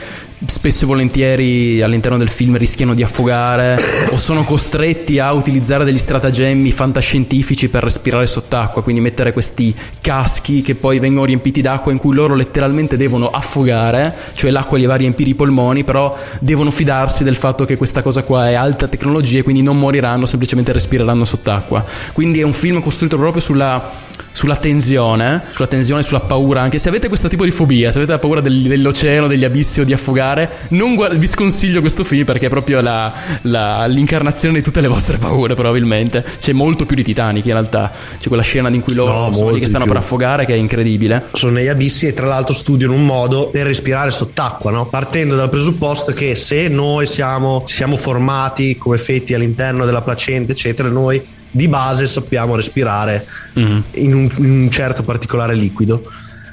spesso e volentieri all'interno del film rischiano di affogare o sono costretti a utilizzare degli stratagemmi fantascientifici per respirare sott'acqua, quindi mettere questi caschi che poi vengono riempiti d'acqua in cui loro letteralmente devono affogare, cioè l'acqua gli va a riempire i polmoni, però devono fidarsi del fatto che questa cosa qua è alta tecnologia e quindi non moriranno, semplicemente respireranno sott'acqua. Quindi è un film costruito proprio sulla sulla tensione, sulla tensione, sulla paura. Anche se avete questo tipo di fobia, se avete la paura del- dell'oceano, degli abissi o di affogare, non guard- vi sconsiglio questo film perché è proprio la- la- l'incarnazione di tutte le vostre paure, probabilmente. C'è molto più di Titanic in realtà. C'è quella scena in cui loro No, sono lì che stanno di per più. affogare, che è incredibile. sono negli abissi e tra l'altro studiano un modo per respirare sott'acqua, no? partendo dal presupposto che se noi siamo, siamo formati come fetti all'interno della placenta, eccetera, noi di base sappiamo respirare Mm. in, un, in un certo particolare liquido.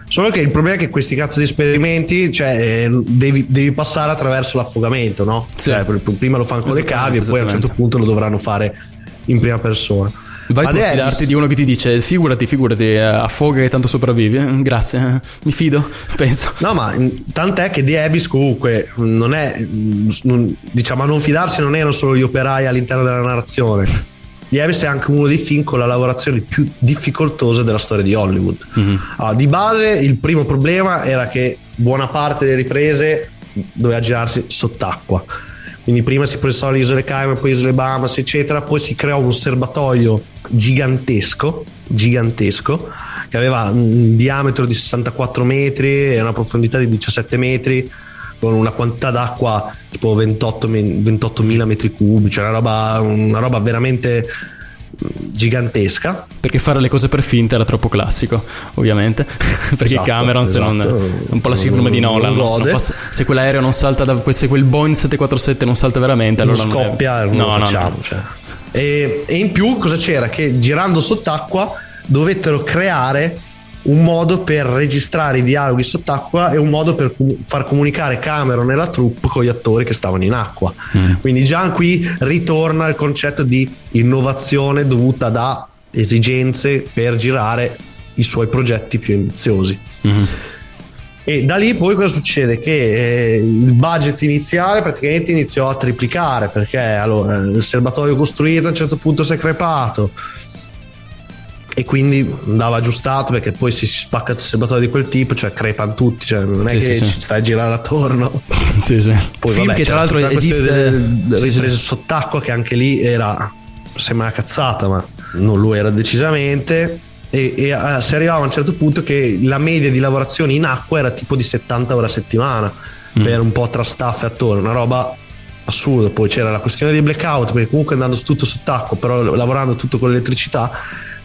Solo che il problema è che questi cazzo di esperimenti, cioè, eh, devi, devi passare attraverso l'affogamento, no? Cioè, pr- prima lo fanno con le cavi e poi a un certo punto lo dovranno fare in prima persona. Vai tu a fidarti di uno che ti dice figurati, figurati, eh, affoga che tanto sopravvivi. Eh, Grazie, mi fido, penso. No, ma mm, tant'è che di Abyss comunque non è, mm, non- diciamo, a non fidarsi non erano solo gli operai all'interno della narrazione. Di Abyss è anche uno dei film con la lavorazione più difficoltosa della storia di Hollywood. Ah, di base il primo problema era che buona parte delle riprese doveva girarsi sott'acqua. Quindi prima si pensò alle isole Cayman, poi isole Bahamas, eccetera, poi si creò un serbatoio gigantesco, gigantesco, che aveva un diametro di 64 metri e una profondità di 17 metri, con una quantità d'acqua tipo 28 me- 28.000 metri cubi, cioè una roba, una roba veramente gigantesca. Perché fare le cose per finta era troppo classico, ovviamente. Perché Esatto, Cameron, se non. esatto. è un po' la sindrome di Non- Nolan. non non fa- se quell'aereo non salta da. Se quel Boeing 747 non salta veramente, non allora. scoppia, è- non no, lo no, no. facciamo. cioè. E, e in più cosa c'era? Che girando sott'acqua dovettero creare un modo per registrare i dialoghi sott'acqua e un modo per com- far comunicare Cameron e la troupe con gli attori che stavano in acqua. Quindi già qui ritorna il concetto di innovazione dovuta da esigenze per girare i suoi progetti più ambiziosi. E da lì poi cosa succede? Che eh, il budget iniziale praticamente iniziò a triplicare perché allora il serbatoio costruito a un certo punto si è crepato e quindi andava aggiustato perché poi si spacca il serbatoio di quel tipo, cioè crepano tutti, cioè non è Sì, che sì, ci stai a girare attorno. Sì, sì. Poi, Film vabbè, che tra l'altro esiste. delle- Sì, sì. sott'acqua che anche lì era sembra una cazzata, ma non lo era decisamente. E, e, eh, si arrivava a un certo punto che la media di lavorazioni in acqua era tipo di 70 ore a settimana Mm. per un po' tra staff e attori, una roba assurda. Poi c'era la questione dei blackout, perché comunque andando tutto sott'acqua, però lavorando tutto con l'elettricità,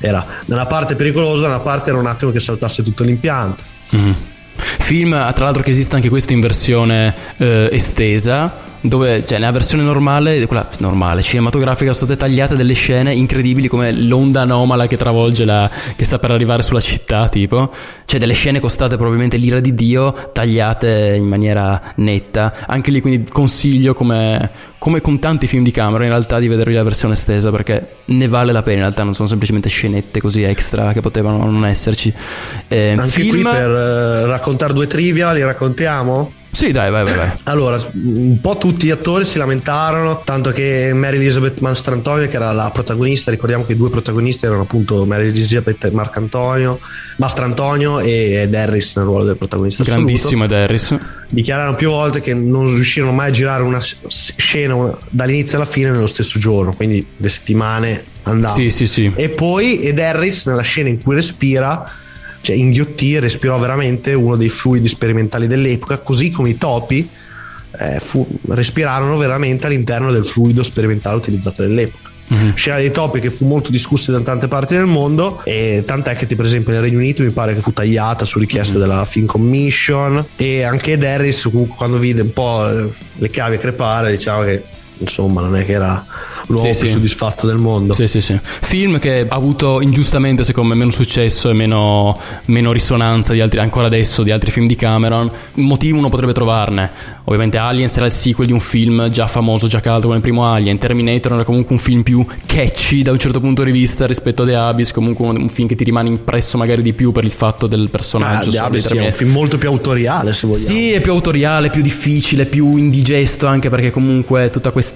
era da una parte pericoloso, da una parte era un attimo che saltasse tutto l'impianto. Mhm. Film, tra l'altro, che esiste anche questo in versione eh, estesa. Dove, cioè, nella versione normale, quella normale, cinematografica, sono state tagliate delle scene incredibili come l'onda anomala che travolge la. che sta per arrivare sulla città, tipo. Cioè, delle scene costate probabilmente l'ira di Dio, tagliate in maniera netta. Anche lì, quindi, consiglio, come, come con tanti film di Cameron, in realtà, di vedere la versione estesa perché ne vale la pena. In realtà, non sono semplicemente scenette così extra che potevano non esserci. Eh, Anche film... qui per eh, raccontare due trivia, li raccontiamo? Sì, dai, vai, vai, vai. Allora, un po' tutti gli attori si lamentarono, tanto che Mary Elizabeth Mastrantonio, che era la protagonista, ricordiamo che i due protagonisti erano appunto Mary Elizabeth e Marcantonio, Mastrantonio e Ed Harris nel ruolo del protagonista assoluto. Grandissimo Ed Harris. Dichiararono più volte che non riuscirono mai a girare una scena dall'inizio alla fine nello stesso giorno, quindi le settimane andavano. Sì, sì, sì. E poi Ed Harris, nella scena in cui respira, cioè inghiottì e respirò veramente uno dei fluidi sperimentali dell'epoca, così come i topi eh, fu- respirarono veramente all'interno del fluido sperimentale utilizzato nell'epoca. Scena dei topi che fu molto discussa da tante parti del mondo e tant'è che per esempio nel Regno Unito mi pare che fu tagliata su richiesta della Film Commission e anche Harris comunque quando vide un po' le cave crepare diciamo che insomma non è che era l'uomo Sì, più sì. soddisfatto del mondo. Sì, sì, sì. Film che ha avuto ingiustamente, secondo me, meno successo e meno, meno risonanza di altri, ancora adesso di altri film di Cameron. Motivo uno potrebbe trovarne. Ovviamente Aliens era il sequel di un film già famoso, già caldo come il primo Alien. Terminator era comunque un film più catchy da un certo punto di vista rispetto a The Abyss, comunque un, un film che ti rimane impresso magari di più per il fatto del personaggio. The so, Abyss è un film molto più autoriale, se vogliamo. Sì, è più autoriale, più difficile, più indigesto anche perché comunque tutta questa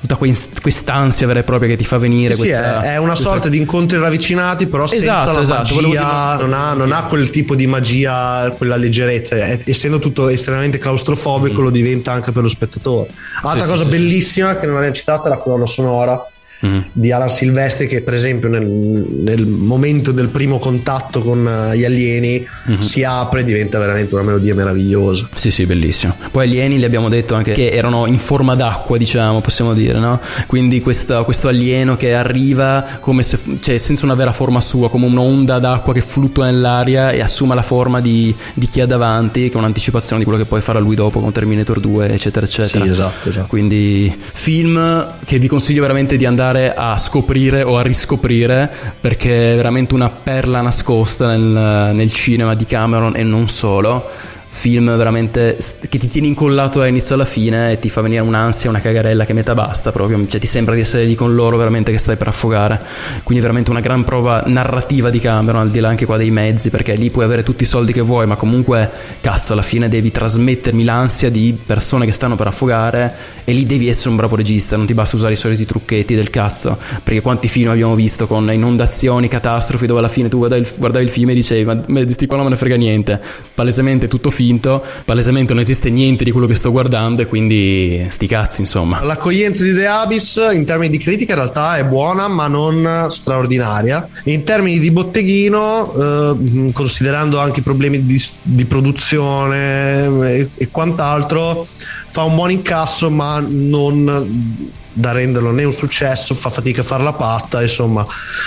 tutta quest- quest'ansia vera e propria che ti fa venire Sì, questa- è, una questa- sorta di incontri ravvicinati, però senza Esatto, la esatto, volevo magia, dire- non ha, non ha quel tipo di magia, quella leggerezza. Essendo tutto estremamente claustrofobico, lo diventa anche per lo spettatore. Altra Mm. sì, cosa sì, sì. bellissima che non abbiamo citato è la colonna sonora. Mm. Di Alan Silvestri, che per esempio nel, nel momento del primo contatto con eh, gli alieni Mhm. si apre e diventa veramente una melodia meravigliosa. Sì, sì, bellissimo. Poi alieni li abbiamo detto anche che erano in forma d'acqua, diciamo, possiamo dire, no? Quindi questo, questo alieno che arriva come se, cioè, senza una vera forma sua, come un'onda d'acqua che fluttua nell'aria e assume la forma di, di chi ha davanti, che è un'anticipazione di quello che poi farà lui dopo con Terminator 2, eccetera, eccetera. Sì, esatto, esatto. Quindi film che vi consiglio veramente di andare a scoprire o a riscoprire perché è veramente una perla nascosta nel, nel cinema di Cameron e non solo. Film veramente che ti tieni incollato all'inizio alla fine e ti fa venire un'ansia, una cagarella che metà basta proprio, cioè ti sembra di essere lì con loro veramente che stai per affogare. Quindi veramente una gran prova narrativa di Cameron, al di là anche qua dei mezzi, perché lì puoi avere tutti i soldi che vuoi, ma comunque cazzo alla fine devi trasmettermi l'ansia di persone che stanno per affogare e lì devi essere un bravo regista, non ti basta usare i soliti trucchetti del cazzo, perché quanti film abbiamo visto con inondazioni, catastrofi dove alla fine tu guardavi il, guardavi il film e dicevi ma di sti qua non me ne frega niente, palesemente tutto finto, palesemente non esiste niente di quello che sto guardando e quindi sti cazzi insomma. L'accoglienza di The Abyss in termini di critica in realtà è buona ma non straordinaria. In termini di botteghino, eh, considerando anche i problemi di, di produzione e, e quant'altro, fa un buon incasso ma non da renderlo né un successo, fa fatica a fare la patta, insomma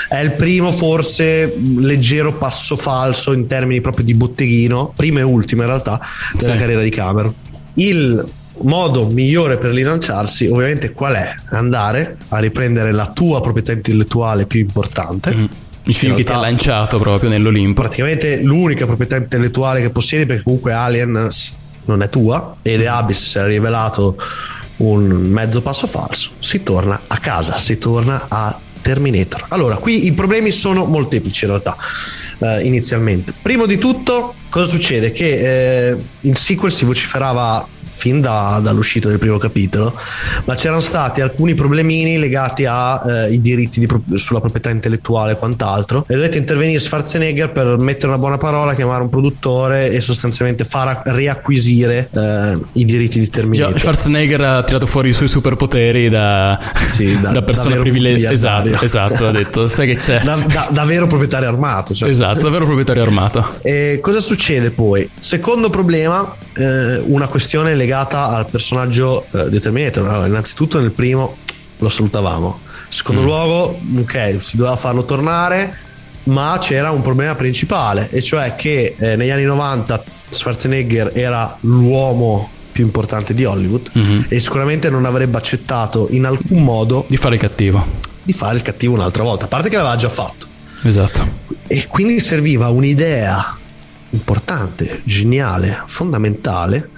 è il primo forse leggero passo falso in termini proprio di botteghino, primo e ultimo in realtà, della Sì. carriera di Cameron. Il modo migliore per rilanciarsi ovviamente qual è? Andare a riprendere la tua proprietà intellettuale più importante. Il film che ti ha lanciato proprio nell'Olimpo. praticamente l'unica proprietà intellettuale che possiedi perché comunque Aliens non è tua e The Abyss si è rivelato un mezzo passo falso si torna a casa si torna a Terminator. Allora qui i problemi sono molteplici in realtà eh, inizialmente. Primo di tutto cosa succede? Che eh, il sequel si vociferava fin da- dall'uscita del primo capitolo, ma c'erano stati alcuni problemini legati ai diritti di sulla proprietà intellettuale e quant'altro. E dovete intervenire Schwarzenegger per mettere una buona parola, chiamare un produttore e sostanzialmente far riacquisire eh, i diritti di Terminator. Già, Schwarzenegger ha tirato fuori i suoi superpoteri da, da- da persona privilegiata. Esatto, esatto, ha detto, sai che c'è. Da, da- da vero proprietario armato. cioè. Esatto, davvero proprietario armato. E cosa succede poi? Secondo problema, eh, una questione legata al personaggio eh, di Terminator. Allora, innanzitutto nel primo lo salutavamo. Secondo Mm. luogo, ok, si doveva farlo tornare, ma c'era un problema principale, e cioè che eh, negli anni 90 Schwarzenegger era l'uomo più importante di Hollywood Mhm. e sicuramente non avrebbe accettato in alcun modo Di fare il cattivo. di fare il cattivo un'altra volta, a parte che l'aveva già fatto. Esatto. E quindi serviva un'idea importante, geniale, fondamentale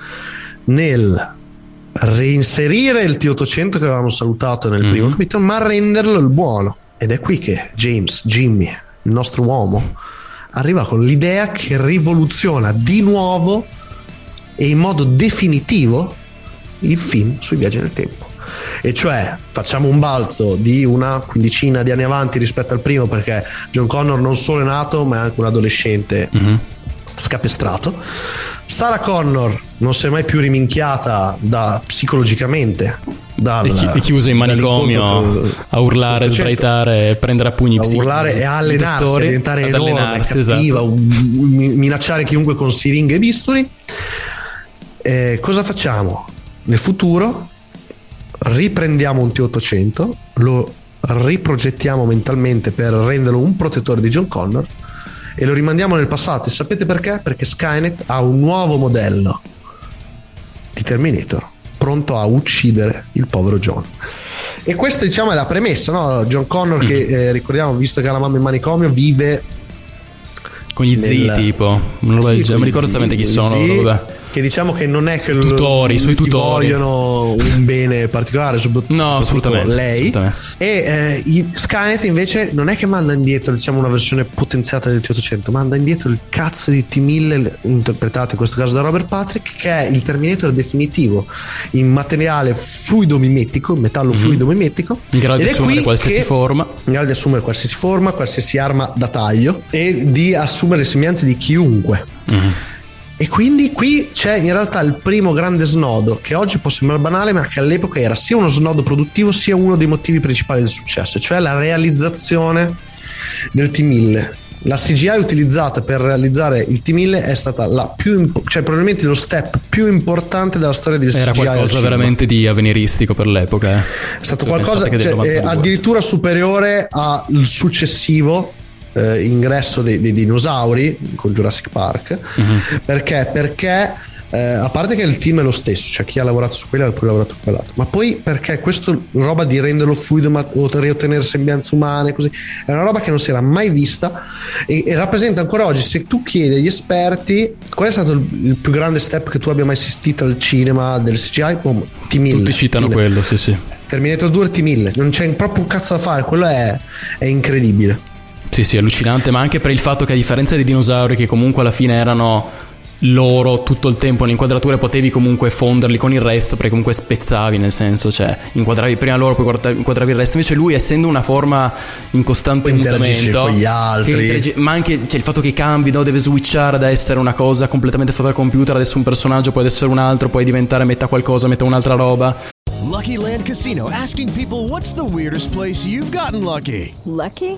nel reinserire il T800 che avevamo salutato nel primo capitolo, ma renderlo il buono. Ed è qui che James, Jimmy, il nostro uomo, arriva con l'idea che rivoluziona di nuovo e in modo definitivo il film sui viaggi nel tempo. E cioè facciamo un balzo di una quindicina di anni avanti rispetto al primo perché John Connor non solo è nato ma è anche un adolescente scapestrato. Sarah Connor non si è mai più riminchiata da, psicologicamente dal, E chi- e chiusa in manicomio a urlare, 800. sbraitare e prendere a pugni a urlare e a allenarsi, a dottori, diventare ad enorme, allenarsi, cattiva, esatto. un- un- minacciare chiunque con siringhe e bisturi. Eh, cosa facciamo? Nel futuro riprendiamo un T800, lo riprogettiamo mentalmente per renderlo un protettore di John Connor e lo rimandiamo nel passato. E sapete perché? Perché Skynet ha un nuovo modello di Terminator pronto a uccidere il povero John. E questa diciamo è la premessa, no? John Connor Mm-hmm. che eh, ricordiamo, visto che ha la mamma in manicomio, vive Con gli zii, nel- tipo. Non lo Sì, mi ricordo zii, esattamente chi sono. zii, vabbè. Che diciamo che non è che Tutori, gli tutori. vogliono un bene particolare, soprattutto, No, soprattutto assolutamente, lei. assolutamente. E eh, Skynet invece non è che manda indietro diciamo una versione potenziata del T800, manda indietro il cazzo di T1000 interpretato in questo caso da Robert Patrick che è il Terminator definitivo in materiale fluido mimetico, in metallo fluido mimetico. In grado di assumere qualsiasi che- forma. in grado di assumere qualsiasi forma, qualsiasi arma da taglio e di assumere le sembianze di chiunque. Mhm. E quindi qui c'è in realtà il primo grande snodo che oggi può sembrare banale, ma che all'epoca era sia uno snodo produttivo sia uno dei motivi principali del successo, cioè la realizzazione del T1000. La CGI utilizzata per realizzare il T1000 è stata la più impo- cioè probabilmente lo step più importante della storia del Era CGI al qualcosa veramente di avveniristico per l'epoca. eh. È stato qualcosa del cioè, eh, 92. addirittura superiore al successivo eh, ingresso dei, dei dinosauri con Jurassic Park. Mhm. Perché? Perché eh, a parte che il team è lo stesso, cioè chi ha lavorato su quello ha pure lavorato su quell'altro, ma poi perché questo roba di renderlo fluido ma o riottenere sembianze umane, così è una roba che non si era mai vista e, e rappresenta ancora oggi. Se tu chiedi agli esperti qual è stato il, il più grande step che tu abbia mai assistito al cinema del CGI, boom, T1000. Tutti citano fine. quello, sì, sì. Terminator 2 e T1000, non c'è proprio un cazzo da fare, quello è, è incredibile. Sì, sì, allucinante, ma anche per il fatto che a differenza dei dinosauri che comunque alla fine erano loro tutto il tempo nell'inquadratura potevi comunque fonderli con il resto perché comunque spezzavi nel senso cioè inquadravi prima loro poi inquadravi il resto invece lui essendo una forma in costante mutamento con gli altri. ma anche cioè, il fatto che cambi no? deve switchare da essere una cosa completamente fatta dal computer adesso un personaggio poi ad essere un altro poi diventare metà qualcosa metà un'altra roba Lucky Land Casino asking people what's the weirdest place you've gotten lucky? Lucky?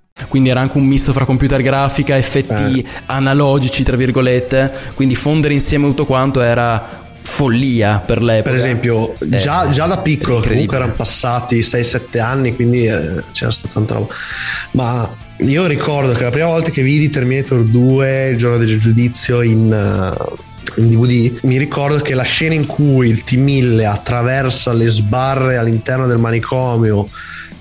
Quindi era anche un misto fra computer grafica, effetti analogici, tra virgolette. Quindi fondere insieme tutto quanto era follia per l'epoca. Per esempio, Eh, già, già da piccolo, comunque erano passati 6-7 anni, quindi eh, c'era stata tanta roba. Ma io ricordo che la prima volta che vidi Terminator 2, il giorno del giudizio in, eh, in DVD, mi ricordo che la scena in cui il T-1000 attraversa le sbarre all'interno del manicomio,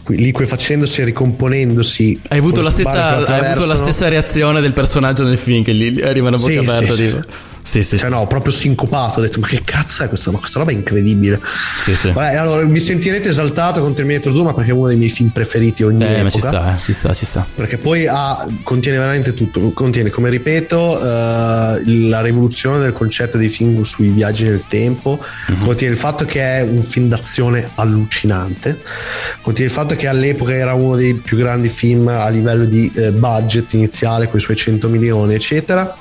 liquefacendosi e ricomponendosi. Hai avuto, la stessa, hai avuto la stessa reazione del personaggio nel film che lì arriva una bocca Sì, aperta. sì, tipo. sì. Sì, sì, Cioè, no, proprio sincopato. Ho detto, ma che cazzo è questa? Ma questa roba è incredibile. Sì, sì. Vabbè, allora mi sentirete esaltato con Terminator 2, ma perché è uno dei miei film preferiti ogni Eh, epoca. ci sta, eh, ci sta, ci sta. Perché poi ha- contiene veramente tutto. Contiene, come ripeto, eh, la rivoluzione del concetto dei film sui viaggi nel tempo. Mhm. Contiene il fatto che è un film d'azione allucinante. Contiene il fatto che all'epoca era uno dei più grandi film a livello di eh, budget iniziale, con i suoi 100 milioni, eccetera.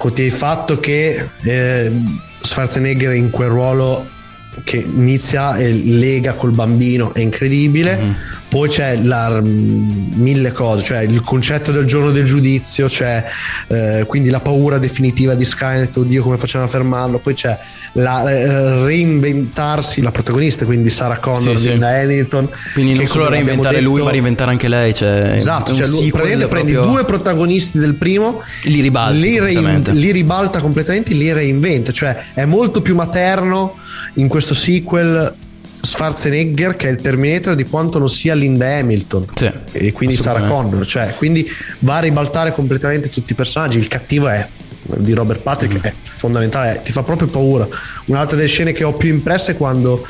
Contiene il fatto che eh, Schwarzenegger in quel ruolo che inizia e lega col bambino è incredibile. Mhm. Poi c'è la, mm, mille cose, cioè il concetto del giorno del giudizio, c'è eh, quindi la paura definitiva di Skynet, oddio come facciamo a fermarlo, poi c'è la eh, reinventarsi la protagonista, quindi Sarah Connor, Sì, sì. Linda Hamilton. Quindi non solo reinventare lui, detto- ma reinventare anche lei. Cioè, Esatto, cioè lui, praticamente prendi proprio- due protagonisti del primo, Li ribalti li, rein- li ribalta completamente, li reinventa, cioè è molto più materno in questo sequel Schwarzenegger che è il Terminator di quanto non sia Linda Hamilton Sì, e quindi Sarah. Connor, cioè quindi va a ribaltare completamente tutti i personaggi, il cattivo è di Robert Patrick Mm. è fondamentale, ti fa proprio paura. Un'altra delle scene che ho più impresse è quando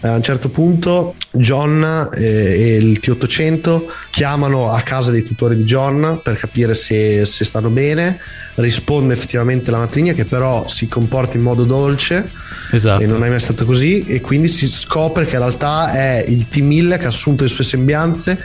a un certo punto John e, e il T800 chiamano a casa dei tutori di John per capire se, se stanno bene. Risponde effettivamente la matrigna che però si comporta in modo dolce Esatto. e non è mai stato così e quindi si scopre che in realtà è il T1000 che ha assunto le sue sembianze.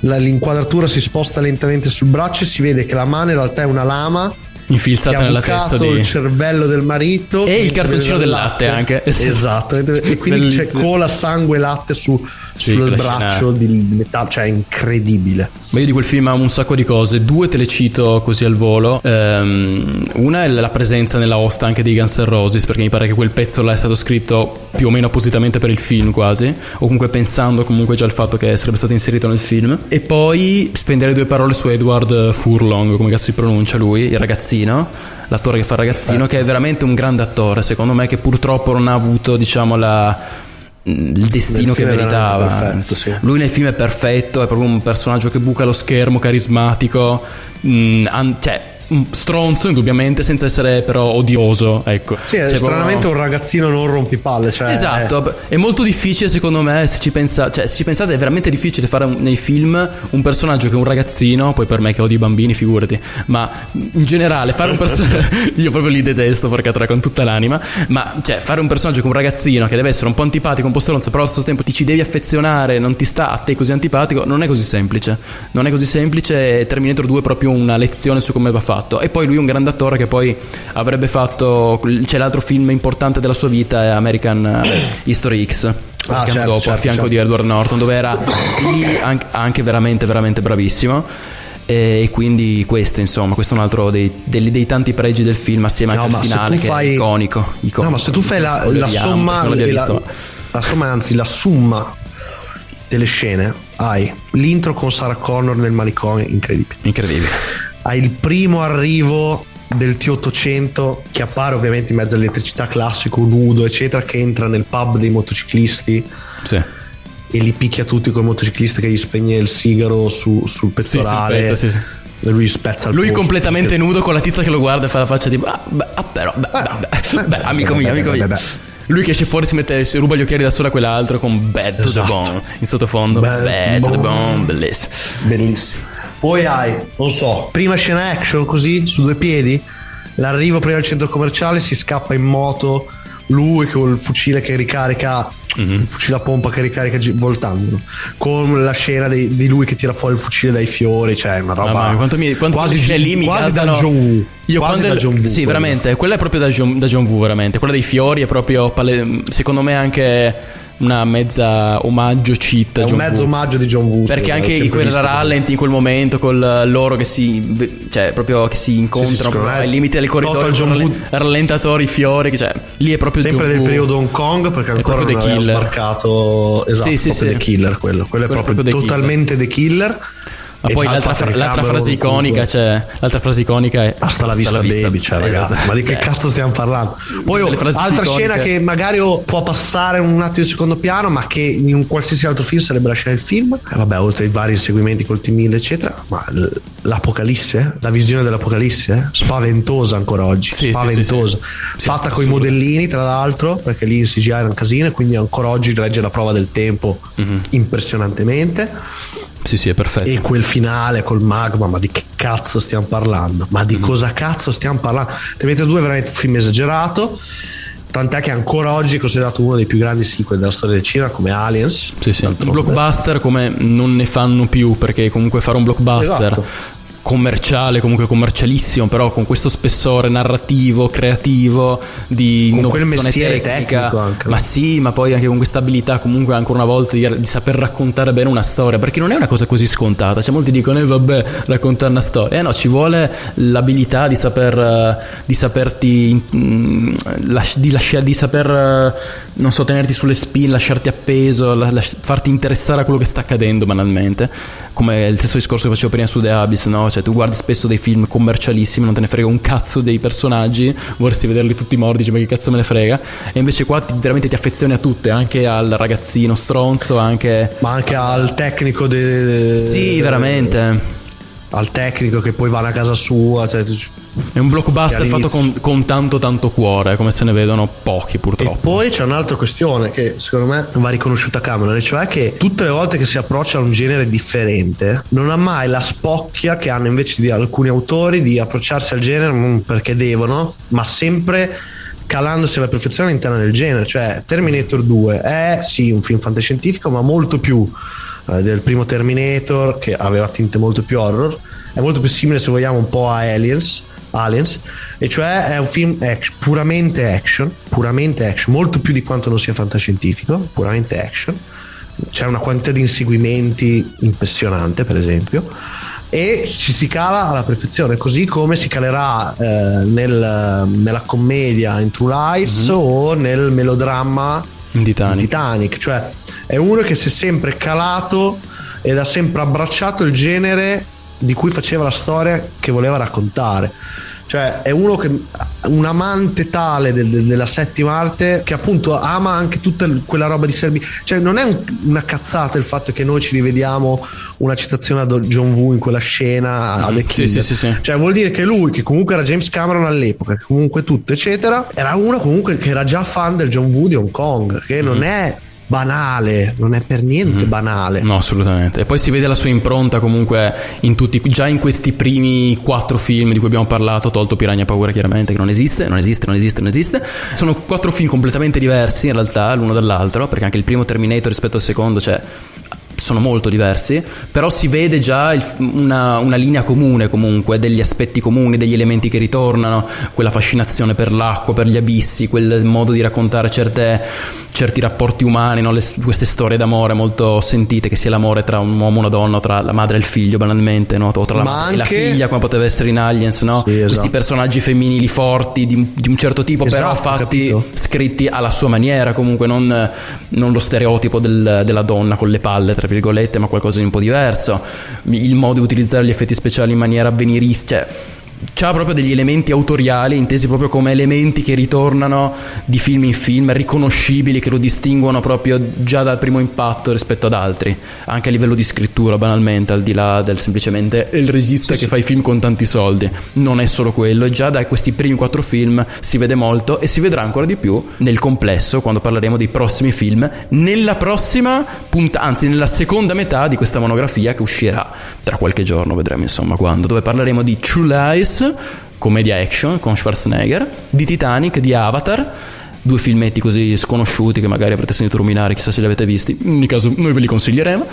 L'inquadratura si sposta lentamente sul braccio e si vede che la mano in realtà è una lama Infilzata nella testa di... il cervello del marito E il cartoncino del latte anche. esatto e quindi c'è cola sangue latte su, Sì, sul braccio scena- di metallo cioè incredibile Ma io di quel film amo un sacco di cose, due te le cito così al volo. Ehm, una è la presenza nella hosta anche dei Guns N' Roses, perché mi pare che quel pezzo là è stato scritto più o meno appositamente per il film quasi, o comunque pensando comunque già al fatto che sarebbe stato inserito nel film. E poi spendere due parole su Edward Furlong, come cazzo si pronuncia lui, il ragazzino, l'attore che fa il ragazzino, che è veramente un grande attore, secondo me, che purtroppo non ha avuto, diciamo, la il destino che meritava. perfetto, sì. Lui nel film è perfetto, è proprio un personaggio che buca lo schermo, carismatico, mm, an- cioè stronzo indubbiamente senza essere però odioso, ecco. sì Cioè, stranamente proprio- un ragazzino non rompipalle cioè Esatto, è molto difficile secondo me se ci, pensa- cioè, se ci pensate è veramente difficile fare un- nei film un personaggio che è un ragazzino, poi per me che odio i bambini figurati, ma in generale fare un personaggio, io proprio li detesto porca tra con tutta l'anima, ma cioè fare un personaggio che è un ragazzino che deve essere un po' antipatico, un po' stronzo, però allo stesso tempo ti ci devi affezionare, non ti sta a te così antipatico, non è così semplice, non è così semplice Terminator 2 è proprio una lezione su come va fatto e poi lui è un grande attore che poi avrebbe fatto, c'è l'altro film importante della sua vita è American eh, History X. Ah, certo, dopo, a certo, fianco certo. di Edward Norton, dove era anche, veramente, veramente bravissimo. E quindi questo, insomma, questo è un altro dei, dei- dei tanti pregi del film, assieme No, anche al finale, che fai- è iconico, iconico. No, ma se tu fai la, la somma, la, la somma, anzi la summa delle scene, hai l'intro con Sarah Connor nel manicomio, incredibile. Incredibile. Il primo arrivo del T800 che appare ovviamente in mezzo all'elettricità classico, nudo, eccetera, che entra nel pub dei motociclisti Sì. e li picchia tutti col motociclista che gli spegne il sigaro su- sul pettorale. petto, sì, sì. E lui spezza il Lui polso, completamente perché- nudo con la tizia che lo guarda e fa la faccia di ah, beh, ah, però, beh, beh, beh, amico mio, amico mio. Lui che esce fuori si mette si ruba gli occhiali da solo a quell'altro con Bad to the Esatto. Bone in sottofondo. Bad Bad, to the Bone. Bone, bellissimo. Bellissimo. Poi hai, non so, prima scena action così, su due piedi, l'arrivo prima al centro commerciale, si scappa in moto, lui con il fucile che ricarica, Mhm. il fucile a pompa che ricarica gi- voltando, con la scena di, di lui che tira fuori il fucile dai fiori, cioè una roba Mamma quanto mi, quanto quasi, lì mi quasi da gasano. John Woo. Io quasi quando da John Woo. Sì, veramente, quella è proprio da John, da John Woo, veramente. Quella dei fiori è proprio secondo me anche una mezza omaggio cheat a È un John mezzo Woo. omaggio di John Woo. Perché anche in quel rallenti in quel momento con loro che si cioè proprio che si incontrano ai limiti del corridoio John con Woo. ralle- rallentatori fiori che cioè lì è proprio Sempre John del Woo. periodo Hong Kong perché ancora non The aveva Killer. sbarcato esatto, Sì, sì, proprio sì. The Killer quello, quello è Quello è proprio, proprio The totalmente The Killer. Ma poi il l'altra, fra- l'altra frase iconica, cioè, l'altra frase iconica è Hasta la vista, baby, cioè, ragazzi, ma di che Cioè, cazzo stiamo parlando? Poi oh, altra scena che magari oh, può passare un attimo in secondo piano, ma che in un qualsiasi altro film sarebbe la scena del film. E vabbè, oltre ai vari inseguimenti col T-1000, eccetera, ma l'apocalisse, la visione dell'apocalisse, eh? spaventosa ancora oggi, Sì, spaventosa. sì, sì. Fatta con i modellini, tra l'altro, perché lì in CGI era un casino, e quindi ancora oggi regge la prova del tempo Mhm. impressionantemente. Sì, sì, è perfetto. E quel finale col magma, ma di che cazzo stiamo parlando? Ma di cosa cazzo stiamo parlando? Terminator 2 è veramente un film esagerato. Tant'è che ancora oggi è considerato uno dei più grandi sequel della storia del cinema, come Aliens. Sì, sì. Un blockbuster come non ne fanno più perché comunque fare un blockbuster Esatto. Commerciale, comunque commercialissimo, però con questo spessore narrativo, creativo, di Con quel innovazione mestiere tecnica. tecnico anche. Ma sì, ma poi anche con questa abilità comunque ancora una volta di, di saper raccontare bene una storia, perché non è una cosa così scontata. Cioè molti dicono "Eh vabbè, raccontare una storia". Eh no, ci vuole l'abilità di saper eh, di saperti mm, di, lascia- di saper eh, non so, tenerti sulle spine, lasciarti appeso, la- lasci- farti interessare a quello che sta accadendo banalmente. Come il stesso discorso che facevo prima su The Abyss, no? Cioè, tu guardi spesso dei film commercialissimi, non te ne frega un cazzo dei personaggi, vorresti vederli tutti morti, dici, ma che cazzo me ne frega? E invece qua ti- veramente ti affezioni a tutte, anche al ragazzino stronzo, anche. Ma anche al tecnico de- Sì, veramente. Al tecnico che poi va a casa sua. cioè, È un blockbuster fatto con, con tanto tanto cuore, come se ne vedono pochi purtroppo. Poi c'è un'altra questione che secondo me va riconosciuta a Cameron, e cioè che tutte le volte che si approccia a un genere differente, non ha mai la spocchia che hanno invece di alcuni autori di approcciarsi al genere non perché devono, ma sempre calandosi alla perfezione all'interno del genere. Cioè, Terminator 2 è sì un film fantascientifico, ma molto più eh, del primo Terminator, che aveva tinte molto più horror. È molto più simile, se vogliamo, un po' a Aliens. Aliens, e cioè è un film action, puramente action, puramente action, molto più di quanto non sia fantascientifico, puramente action. C'è una quantità di inseguimenti impressionante, per esempio, e ci si cala alla perfezione, così come si calerà eh, nel- nella commedia in True Lies o nel melodramma in Titanic. Titanic. Cioè, è uno che si è sempre calato ed ha sempre abbracciato il genere di cui faceva la storia che voleva raccontare. Cioè, è uno che un amante tale del- del- della settima arte che appunto ama anche tutta quella roba di Serbi. Cioè, non è un- una cazzata il fatto che noi ci rivediamo una citazione a John Woo in quella scena a The Mm, sì, sì, sì, sì. Cioè, vuol dire che lui, che comunque era James Cameron all'epoca, che comunque tutto, eccetera, era uno comunque che era già fan del John Woo di Hong Kong, che non è banale, non è per niente banale. No, assolutamente. E poi si vede la sua impronta comunque in tutti, già in questi primi quattro film di cui abbiamo parlato, tolto Piranha Paura chiaramente, che non esiste, non esiste, non esiste, non esiste. Sono quattro film completamente diversi in realtà l'uno dall'altro, perché anche il primo Terminator rispetto al secondo, cioè sono molto diversi, però si vede già il- una, una linea comune comunque, degli aspetti comuni, degli elementi che ritornano, quella fascinazione per l'acqua, per gli abissi, quel modo di raccontare certe, certi rapporti umani, no? Le- queste storie d'amore molto sentite, che sia l'amore tra un uomo e una donna, tra la madre e il figlio banalmente, no? o tra la Ma madre e la anche- figlia come poteva essere in Aliens, no? Sì, esatto. questi personaggi femminili forti di, di un certo tipo, però Esatto, fatti capito. scritti alla sua maniera, comunque non, non lo stereotipo del- della donna con le palle, tra virgolette, ma qualcosa di un po' diverso. Il modo di utilizzare gli effetti speciali in maniera avveniristica. Cioè, c'ha proprio degli elementi autoriali intesi proprio come elementi che ritornano di film in film, riconoscibili, che lo distinguono proprio già dal primo impatto rispetto ad altri, anche a livello di scrittura banalmente, al di là del semplicemente il regista che fa i film con tanti soldi, non è solo quello, già da questi primi quattro film si vede molto e si vedrà ancora di più nel complesso quando parleremo dei prossimi film, nella prossima puntata, anzi nella seconda metà di questa monografia che uscirà tra qualche giorno, vedremo insomma quando, dove parleremo di True Lies, commedia action con Schwarzenegger, di Titanic, di Avatar, due filmetti così sconosciuti che magari avrete sentito ruminare, chissà se li avete visti, in ogni caso noi ve li consiglieremo,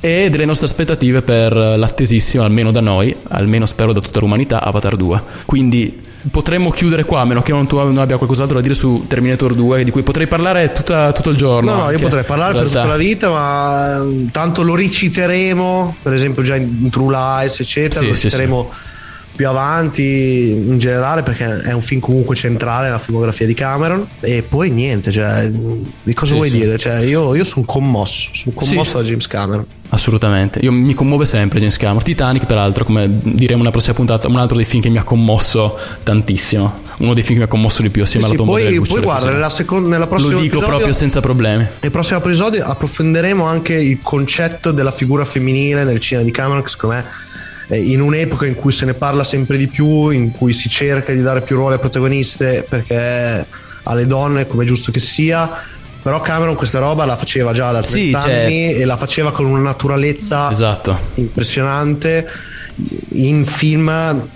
e delle nostre aspettative per l'attesissima, almeno da noi, almeno spero da tutta l'umanità, Avatar 2. Quindi potremmo chiudere qua, a meno che non tu non abbia qualcos'altro da dire su Terminator 2, di cui potrei parlare tutta- tutto il giorno. No, no, io anche, potrei parlare per tutta la vita, ma tanto lo riciteremo, per esempio già in True Lies, eccetera, Sì, lo sì, riciteremo più avanti in generale perché è un film comunque centrale nella filmografia di Cameron e poi niente, cioè, di cosa Sì, vuoi sì. dire? Cioè, io, io sono commosso, sono commosso Sì. da James Cameron. Assolutamente, io mi commuove sempre James Cameron. Titanic, peraltro, come diremo nella prossima puntata, un altro dei film che mi ha commosso tantissimo. Uno dei film che mi ha commosso di più assieme Sì, alla tomba poi, delle poi lucciole. guarda, nella, secon- nella prossima Lo dico episodio- proprio senza problemi. Nel prossimo episodio approfondiremo anche il concetto della figura femminile nel cinema di Cameron, che secondo me in un'epoca in cui se ne parla sempre di più, in cui si cerca di dare più ruoli a protagoniste perché alle donne, come è giusto che sia. Però Cameron questa roba la faceva già da 30 Sì, cioè- anni e la faceva con una naturalezza Esatto. impressionante in film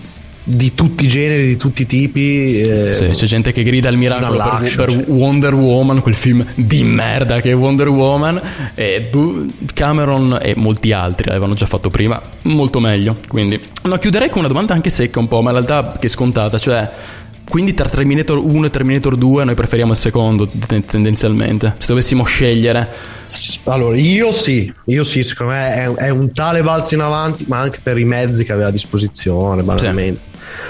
di tutti i generi, di tutti i tipi. eh, Sì, c'è gente che grida al miracolo per, per cioè. Wonder Woman, quel film di merda che è Wonder Woman. E Cameron e molti altri l'avevano già fatto prima, molto meglio. Quindi, no, chiuderei con una domanda anche secca un po', ma in realtà che è scontata. Cioè, quindi tra Terminator 1 e Terminator 2 noi preferiamo il secondo ten- tendenzialmente. Se dovessimo scegliere. Allora, io sì, io sì, secondo me è, è un tale balzo in avanti, ma anche per i mezzi che aveva a disposizione, banalmente.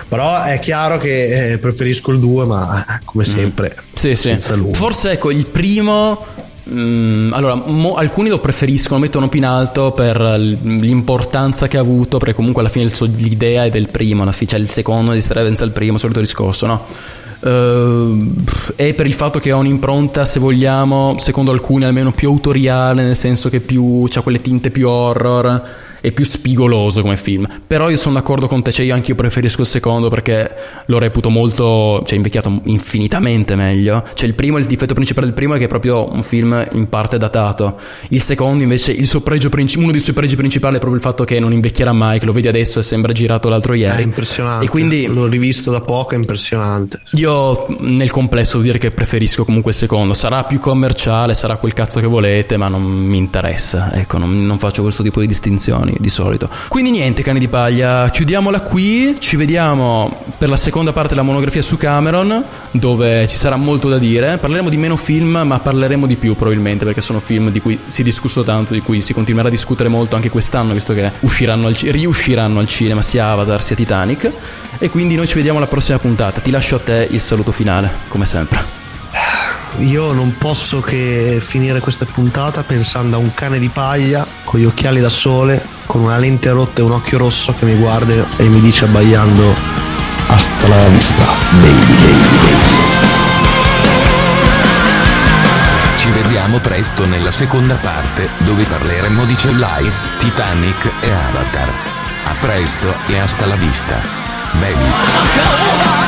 Però è chiaro che eh, preferisco il 2, ma eh, come sempre, Sì, sì. senza lui. Forse ecco il primo. mm, allora, mo- alcuni lo preferiscono, mettono più in alto per l'importanza che ha avuto, perché comunque alla fine il suo- l'idea è del primo, fine, cioè il secondo di stare senza il primo, solito discorso, no? Eh, e per il fatto che ha un'impronta, se vogliamo, secondo alcuni almeno più autoriale, nel senso che più ha quelle tinte più horror. È più spigoloso come film. Però io sono d'accordo con te, cioè io anche io preferisco il secondo perché lo reputo molto, cioè invecchiato infinitamente meglio. Cioè il primo, il difetto principale del primo è che è proprio un film in parte datato. Il secondo invece, il suo pregio princi- uno dei suoi pregi principali è proprio il fatto che non invecchierà mai, che lo vedi adesso e sembra girato l'altro ieri. È impressionante. E quindi l'ho rivisto da poco, è impressionante. io nel complesso devo dire che preferisco comunque il secondo. Sarà più commerciale, sarà quel cazzo che volete, ma non mi interessa. Ecco, non, non faccio questo tipo di distinzioni di solito. Quindi niente, cani di paglia, chiudiamola qui. Ci vediamo per la seconda parte della monografia su Cameron, dove ci sarà molto da dire. Parleremo di meno film, ma parleremo di più probabilmente, perché sono film di cui si è discusso tanto, di cui si continuerà a discutere molto anche quest'anno, visto che usciranno al ci- riusciranno al cinema sia Avatar sia Titanic. E quindi noi ci vediamo alla prossima puntata. Ti lascio a te il saluto finale, come sempre. Io non posso che finire questa puntata pensando a un cane di paglia con gli occhiali da sole, con una lente rotta e un occhio rosso che mi guarda e mi dice abbaiando hasta la vista, baby, baby, baby. Ci vediamo presto nella seconda parte, dove parleremo di Cellice, Titanic e Avatar. A presto e hasta la vista. Baby.